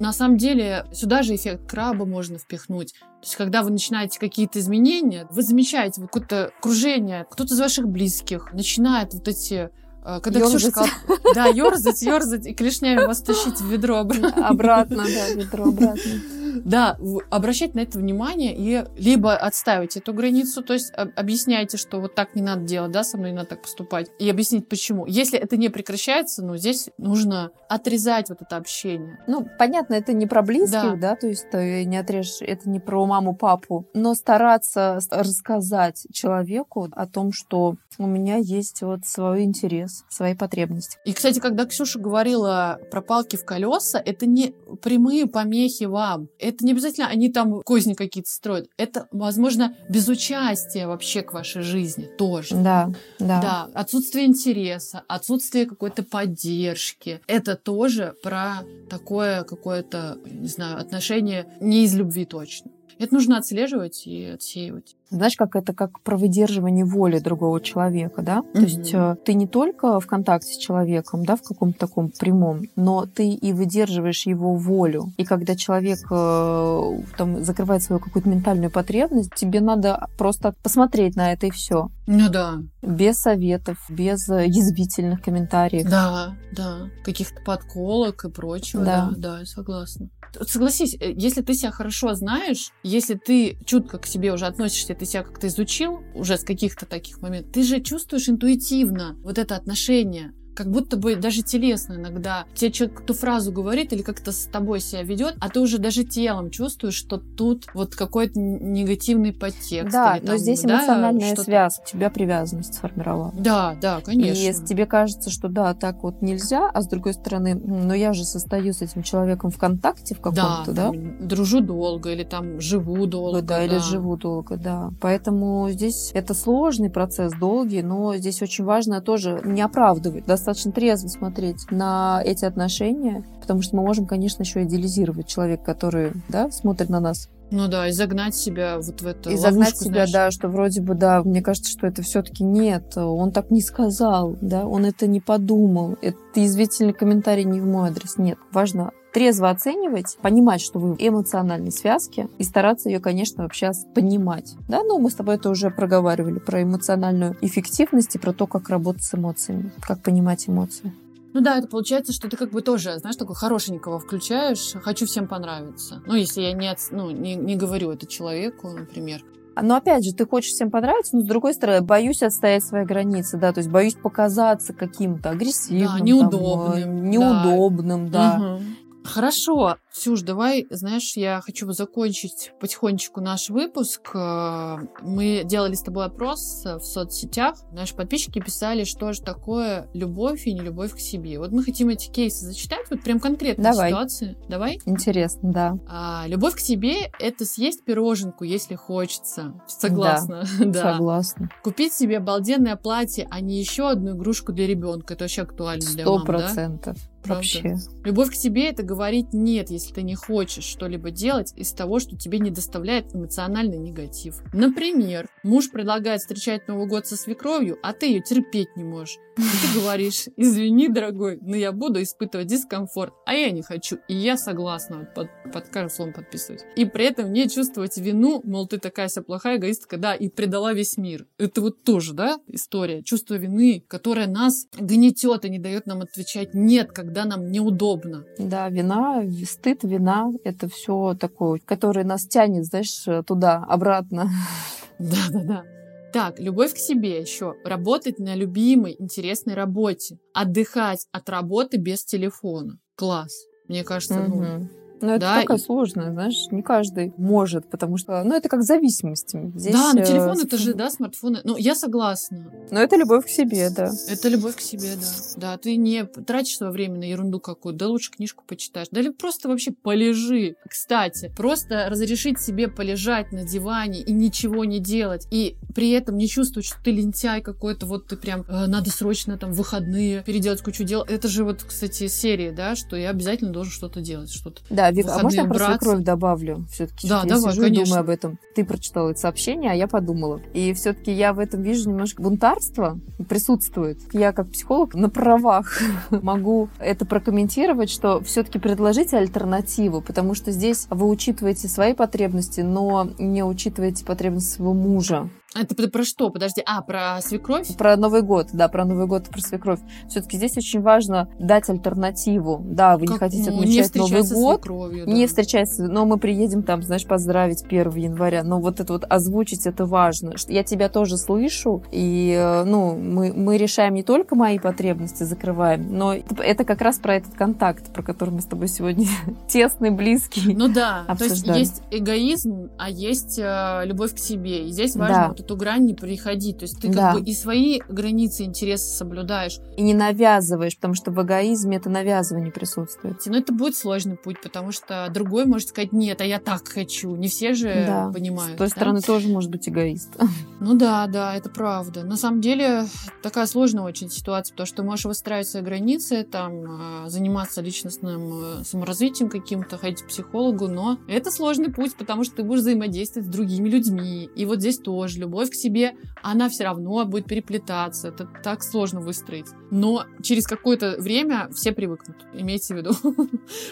На самом деле, сюда же эффект краба можно впихнуть. То есть, когда вы начинаете какие-то изменения, вы замечаете вот какое-то окружение, кто-то из ваших близких начинает вот эти э, когда ёрзать. Ксюша сказала, да, ерзать, ерзать, и клешнями вас тащить в ведро обратно. Обратно, да, ведро обратно. Да, обращать на это внимание и либо отставить эту границу, то есть объясняйте, что вот так не надо делать, да, со мной не надо так поступать, и объяснить почему. Если это не прекращается, ну, здесь нужно отрезать вот это общение. Ну, понятно, это не про близких, да, да то есть ты не отрежешь, это не про маму, папу, но стараться рассказать человеку о том, что у меня есть вот свой интерес, свои потребности. И, кстати, когда Ксюша говорила про палки в колеса, это не прямые помехи вам. Это не обязательно они там козни какие-то строят. Это, возможно, безучастие вообще к вашей жизни тоже. Да, да. Да, отсутствие интереса, отсутствие какой-то поддержки. Это тоже про такое какое-то, не знаю, отношение не из любви точно. Это нужно отслеживать и отсеивать. Знаешь, как это как про выдерживание воли другого человека, да? Mm-hmm. То есть э, ты не только в контакте с человеком, да, в каком-то таком прямом, но ты и выдерживаешь его волю. И когда человек э, там закрывает свою какую-то ментальную потребность, тебе надо просто посмотреть на это и все. Ну да. Без советов, без э, язвительных комментариев. Да, да. Каких-то подколок и прочего. Да, да, да согласна. Согласись, если ты себя хорошо знаешь, если ты чутко к себе уже относишься ты себя как-то изучил уже с каких-то таких моментов, ты же чувствуешь интуитивно вот это отношение как будто бы даже телесно иногда. Тебе человек эту фразу говорит или как-то с тобой себя ведет, а ты уже даже телом чувствуешь, что тут вот какой-то негативный подтекст. Да, или, там, но здесь да, эмоциональная связь, у тебя привязанность сформировала. Да, да, конечно. И если тебе кажется, что да, так вот нельзя, а с другой стороны, но я же состою с этим человеком в контакте в каком-то, да? да? дружу долго или там живу долго. Да, да, или живу долго, да. Поэтому здесь это сложный процесс, долгий, но здесь очень важно тоже не оправдывать. Достаточно достаточно трезво смотреть на эти отношения, потому что мы можем, конечно, еще идеализировать человека, который да, смотрит на нас ну да, и загнать себя вот в эту И ловушку, загнать себя, знаешь. да, что вроде бы, да, мне кажется, что это все-таки нет, он так не сказал, да, он это не подумал, это язвительный комментарий не в мой адрес, нет. Важно трезво оценивать, понимать, что вы в эмоциональной связке, и стараться ее, конечно, вообще понимать. Да, ну мы с тобой это уже проговаривали про эмоциональную эффективность и про то, как работать с эмоциями, как понимать эмоции. Ну да, это получается, что ты как бы тоже, знаешь, такой хорошенького включаешь, хочу всем понравиться. Ну, если я не, ну, не, не говорю это человеку, например. Но опять же, ты хочешь всем понравиться, но с другой стороны, боюсь отстоять свои границы, да, то есть боюсь показаться каким-то агрессивным, да, неудобным, там, э, неудобным, да. да. Угу. Хорошо, Сюж, давай, знаешь, я хочу закончить потихонечку наш выпуск. Э, мы делали с тобой опрос в соцсетях. Наши подписчики писали, что же такое любовь и не любовь к себе. Вот мы хотим эти кейсы зачитать, вот прям конкретные давай. ситуации. Давай? Интересно, да. А, любовь к себе — это съесть пироженку, если хочется. Согласна? Да, да. согласна. Купить себе обалденное платье, а не еще одну игрушку для ребенка. Это вообще актуально для мам, Сто процентов. Вообще. Любовь к себе — это говорить «нет», если ты не хочешь что-либо делать из того, что тебе не доставляет эмоциональный негатив. Например, муж предлагает встречать Новый год со свекровью, а ты ее терпеть не можешь. И ты говоришь, извини, дорогой, но я буду испытывать дискомфорт, а я не хочу. И я согласна, под, под каждым словом подписываюсь. И при этом не чувствовать вину, мол, ты такая вся плохая эгоистка, да, и предала весь мир. Это вот тоже, да, история. Чувство вины, которое нас гнетет и не дает нам отвечать нет, когда нам неудобно. Да, вина, стыд, вина, это все такое, которое нас тянет, знаешь, туда, обратно. Да-да-да. Так, любовь к себе еще. Работать на любимой, интересной работе. Отдыхать от работы без телефона. Класс. Мне кажется, угу. ну, ну, это да, такая и... сложная, знаешь, не каждый может, потому что, ну, это как зависимость. Здесь, да, но телефон э, это же, да, смартфоны. Ну, я согласна. Но это любовь к себе, да. Это любовь к себе, да. Да, ты не тратишь свое время на ерунду какую-то, да лучше книжку почитаешь. Да или просто вообще полежи. Кстати, просто разрешить себе полежать на диване и ничего не делать, и при этом не чувствовать, что ты лентяй какой-то, вот ты прям, э, надо срочно там выходные переделать кучу дел. Это же вот, кстати, серия, да, что я обязательно должен что-то делать, что-то. Да, Вик, а можно я про свекровь добавлю? Все-таки да, я давай, сижу конечно. и думаю об этом. Ты прочитала это сообщение, а я подумала. И все-таки я в этом вижу немножко бунтарство присутствует. Я как психолог на правах могу это прокомментировать, что все-таки предложите альтернативу, потому что здесь вы учитываете свои потребности, но не учитываете потребности своего мужа. Это про что? Подожди. А, про свекровь? Про Новый год, да, про Новый год, про свекровь. Все-таки здесь очень важно дать альтернативу. Да, вы как, не хотите отмечать не Новый год. Да. Не встречаться, но мы приедем там, знаешь, поздравить 1 января. Но вот это вот озвучить, это важно. Я тебя тоже слышу, и, э, ну, мы, мы решаем не только мои потребности, закрываем, но это как раз про этот контакт, про который мы с тобой сегодня тесный, близкий. Ну да, обсуждаем. то есть есть эгоизм, а есть э, любовь к себе. И здесь важно да. Вот эту грань не переходить. То есть ты да. как бы и свои границы, интересы соблюдаешь. И не навязываешь, потому что в эгоизме это навязывание присутствует. Но это будет сложный путь, потому что другой может сказать, нет, а я так хочу. Не все же да. понимают. С той да? стороны тоже может быть эгоист. Ну да, да, это правда. На самом деле такая сложная очень ситуация, потому что ты можешь выстраивать свои границы, там, а, заниматься личностным э, саморазвитием каким-то, ходить к психологу, но это сложный путь, потому что ты будешь взаимодействовать с другими людьми. И вот здесь тоже любовь к себе, она все равно будет переплетаться. Это так сложно выстроить. Но через какое-то время все привыкнут, имейте в виду.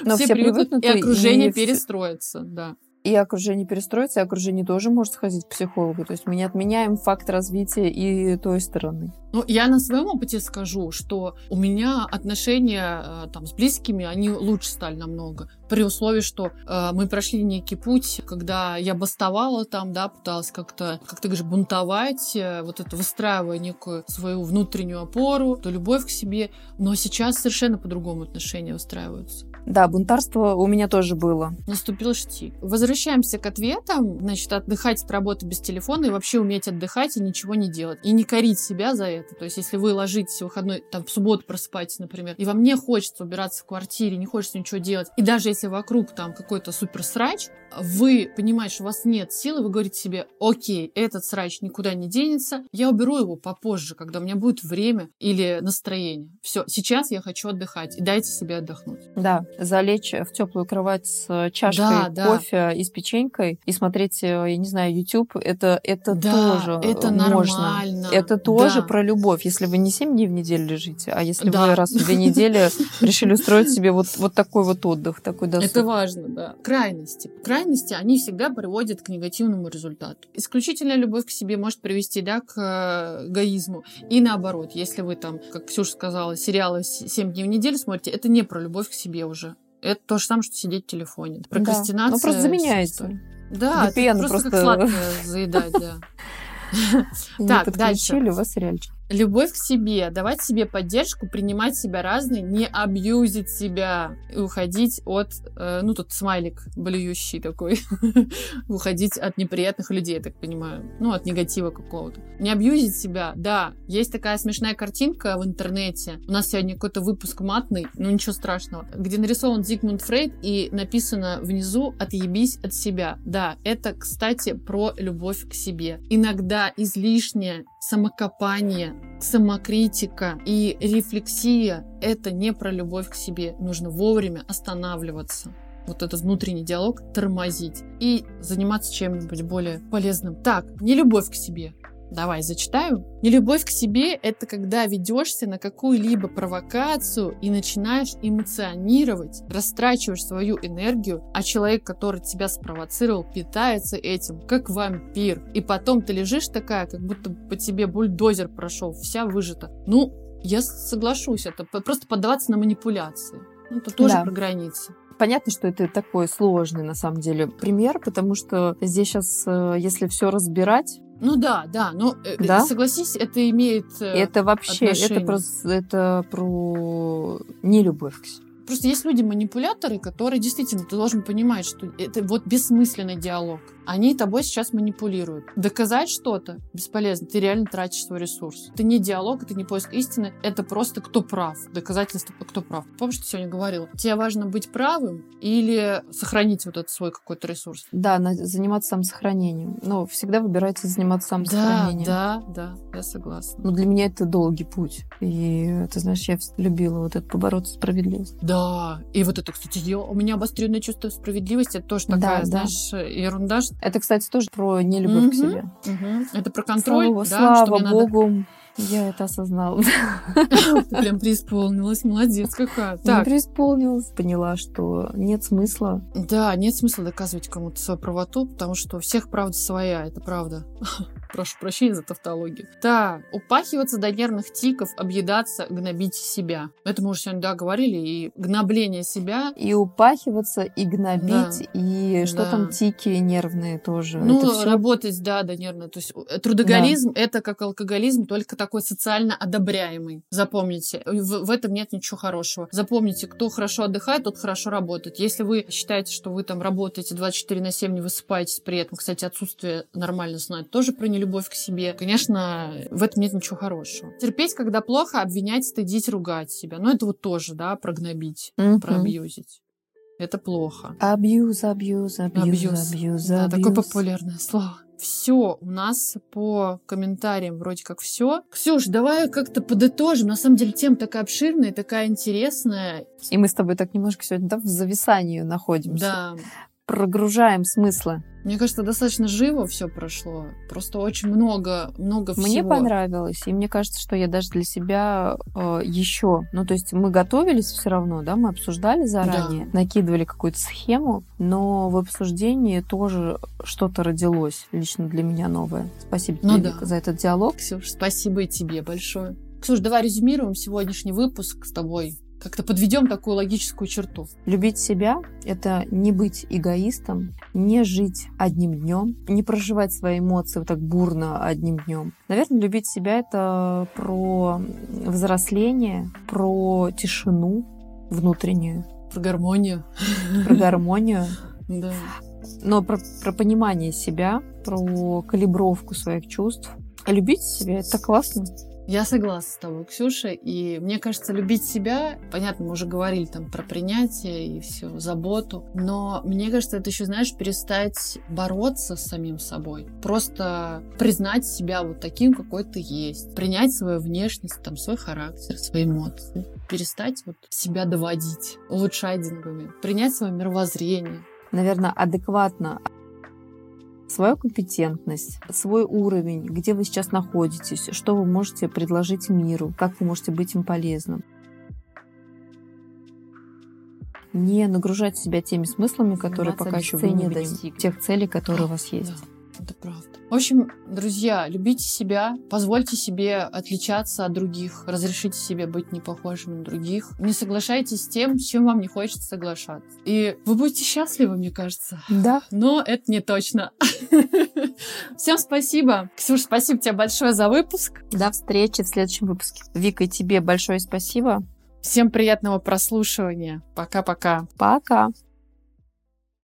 Но все, все привыкнут, и окружение и... перестроится, да и окружение перестроится, и окружение тоже может сходить к психологу. То есть мы не отменяем факт развития и той стороны. Ну, я на своем опыте скажу, что у меня отношения э, там, с близкими, они лучше стали намного. При условии, что э, мы прошли некий путь, когда я бастовала там, да, пыталась как-то, как ты говоришь, бунтовать, э, вот это выстраивая некую свою внутреннюю опору, то любовь к себе. Но сейчас совершенно по-другому отношения выстраиваются. Да, бунтарство у меня тоже было. Наступил штиль. Возвращаемся к ответам. Значит, отдыхать от работы без телефона и вообще уметь отдыхать и ничего не делать. И не корить себя за это. То есть, если вы ложитесь в выходной, там, в субботу просыпаетесь, например, и вам не хочется убираться в квартире, не хочется ничего делать, и даже если вокруг там какой-то супер срач, вы понимаете, что у вас нет силы, вы говорите себе, окей, этот срач никуда не денется, я уберу его попозже, когда у меня будет время или настроение. Все, сейчас я хочу отдыхать, и дайте себе отдохнуть. Да, залечь в теплую кровать с чашкой да, кофе да. и с печенькой и смотреть, э, я не знаю, YouTube, это, это да, тоже это можно. Нормально. Это тоже да. про любовь, если вы не 7 дней в неделю лежите, а если да. вы раз в две недели решили устроить себе вот, вот такой вот отдых, такой досуг. Это важно, да. Крайности. Крайности, они всегда приводят к негативному результату. Исключительная любовь к себе может привести, да, к э, эгоизму. И наоборот, если вы там, как Ксюша сказала, сериалы 7 дней в неделю смотрите, это не про любовь к себе уже. Это то же самое, что сидеть в телефоне. Прокрастинация. Да. Ну, просто заменяется. Да, VPN просто, просто как сладкое заедать, да. Так, дальше. у вас сериальчик. Любовь к себе, давать себе поддержку, принимать себя разной, не абьюзить себя уходить от, э, ну тут смайлик блюющий такой, уходить от неприятных людей, я так понимаю, ну от негатива какого-то. Не абьюзить себя, да, есть такая смешная картинка в интернете, у нас сегодня какой-то выпуск матный, ну ничего страшного, где нарисован Зигмунд Фрейд и написано внизу «отъебись от себя». Да, это, кстати, про любовь к себе. Иногда излишнее самокопание самокритика и рефлексия — это не про любовь к себе. Нужно вовремя останавливаться вот этот внутренний диалог тормозить и заниматься чем-нибудь более полезным. Так, не любовь к себе, Давай, зачитаю. Нелюбовь к себе — это когда ведешься на какую-либо провокацию и начинаешь эмоционировать, растрачиваешь свою энергию, а человек, который тебя спровоцировал, питается этим, как вампир. И потом ты лежишь такая, как будто по тебе бульдозер прошел, вся выжата. Ну, я соглашусь, это просто поддаваться на манипуляции. Ну, это тоже да. про границы. Понятно, что это такой сложный, на самом деле, пример, потому что здесь сейчас, э, если все разбирать, ну да, да, но э, да? согласись, это имеет. Э, это вообще отношение. это про это про нелюбовь к себе. Просто есть люди-манипуляторы, которые действительно, ты должен понимать, что это вот бессмысленный диалог. Они тобой сейчас манипулируют. Доказать что-то бесполезно. Ты реально тратишь свой ресурс. Это не диалог, это не поиск истины. Это просто кто прав. Доказательство, кто прав. Помнишь, что ты сегодня говорила? Тебе важно быть правым или сохранить вот этот свой какой-то ресурс? Да, заниматься самосохранением. Но всегда выбирайте заниматься самосохранением. Да, да, да, я согласна. Но для меня это долгий путь. И ты знаешь, я любила вот это побороться справедливость. Да, и вот это, кстати, у меня обостренное чувство справедливости. Это тоже такая, да, знаешь, да. ерунда, это, кстати, тоже про нелюбовь mm-hmm. к себе. Mm-hmm. Это про контроль, слава, да? Слава богу, надо... я это осознала. Прям преисполнилась, молодец какая. Так. преисполнилась, поняла, что нет смысла. Да, нет смысла доказывать кому-то свою правоту, потому что у всех правда своя, это правда. Прошу прощения за тавтологию. Так, упахиваться до нервных тиков, объедаться, гнобить себя. Это мы уже сегодня, да, говорили. И гнобление себя. И упахиваться, и гнобить, да. и что да. там тики нервные тоже. Ну, это все... работать, да, да, нервно. То есть э, трудоголизм да. это как алкоголизм, только такой социально одобряемый. Запомните. В, в этом нет ничего хорошего. Запомните, кто хорошо отдыхает, тот хорошо работает. Если вы считаете, что вы там работаете 24 на 7, не высыпаетесь при этом, кстати, отсутствие нормально знать, тоже про нелюбовь к себе. Конечно, в этом нет ничего хорошего. Терпеть, когда плохо, обвинять, стыдить, ругать себя. Ну, это вот тоже, да, прогнобить, mm-hmm. проабьюзить. Это плохо. Абьюз, абьюз, абьюз, абьюз. Да, такое популярное слово. Все, у нас по комментариям вроде как все. Ксюш, давай как-то подытожим. На самом деле тема такая обширная, такая интересная. И мы с тобой так немножко сегодня да, в зависании находимся. Да. Прогружаем смыслы. Мне кажется, достаточно живо все прошло. Просто очень много, много всего. Мне понравилось, и мне кажется, что я даже для себя э, еще, ну то есть мы готовились все равно, да, мы обсуждали заранее, да. накидывали какую-то схему, но в обсуждении тоже что-то родилось лично для меня новое. Спасибо ну, тебе, да. за этот диалог. Ксюш, спасибо и тебе большое. Ксюш, давай резюмируем сегодняшний выпуск с тобой как-то подведем такую логическую черту. Любить себя — это не быть эгоистом, не жить одним днем, не проживать свои эмоции вот так бурно одним днем. Наверное, любить себя — это про взросление, про тишину внутреннюю. Про гармонию. Про гармонию. Да. Но про, про понимание себя, про калибровку своих чувств. А любить себя — это классно. Я согласна с тобой, Ксюша. И мне кажется, любить себя, понятно, мы уже говорили там про принятие и всю заботу, но мне кажется, это еще, знаешь, перестать бороться с самим собой. Просто признать себя вот таким, какой ты есть. Принять свою внешность, там, свой характер, свои эмоции. Перестать вот себя доводить, улучшать деньгами. Принять свое мировоззрение. Наверное, адекватно свою компетентность, свой уровень, где вы сейчас находитесь, что вы можете предложить миру, как вы можете быть им полезным. Не нагружать себя теми смыслами, которые пока еще вы не достигли, тех целей, которые у вас есть. Да, это правда. В общем, друзья, любите себя, позвольте себе отличаться от других, разрешите себе быть не похожим на других. Не соглашайтесь с тем, с чем вам не хочется соглашаться. И вы будете счастливы, мне кажется. Да. Но это не точно. Всем спасибо. Ксюш, спасибо тебе большое за выпуск. До встречи в следующем выпуске. Вика, и тебе большое спасибо. Всем приятного прослушивания. Пока-пока. Пока. -пока. Пока.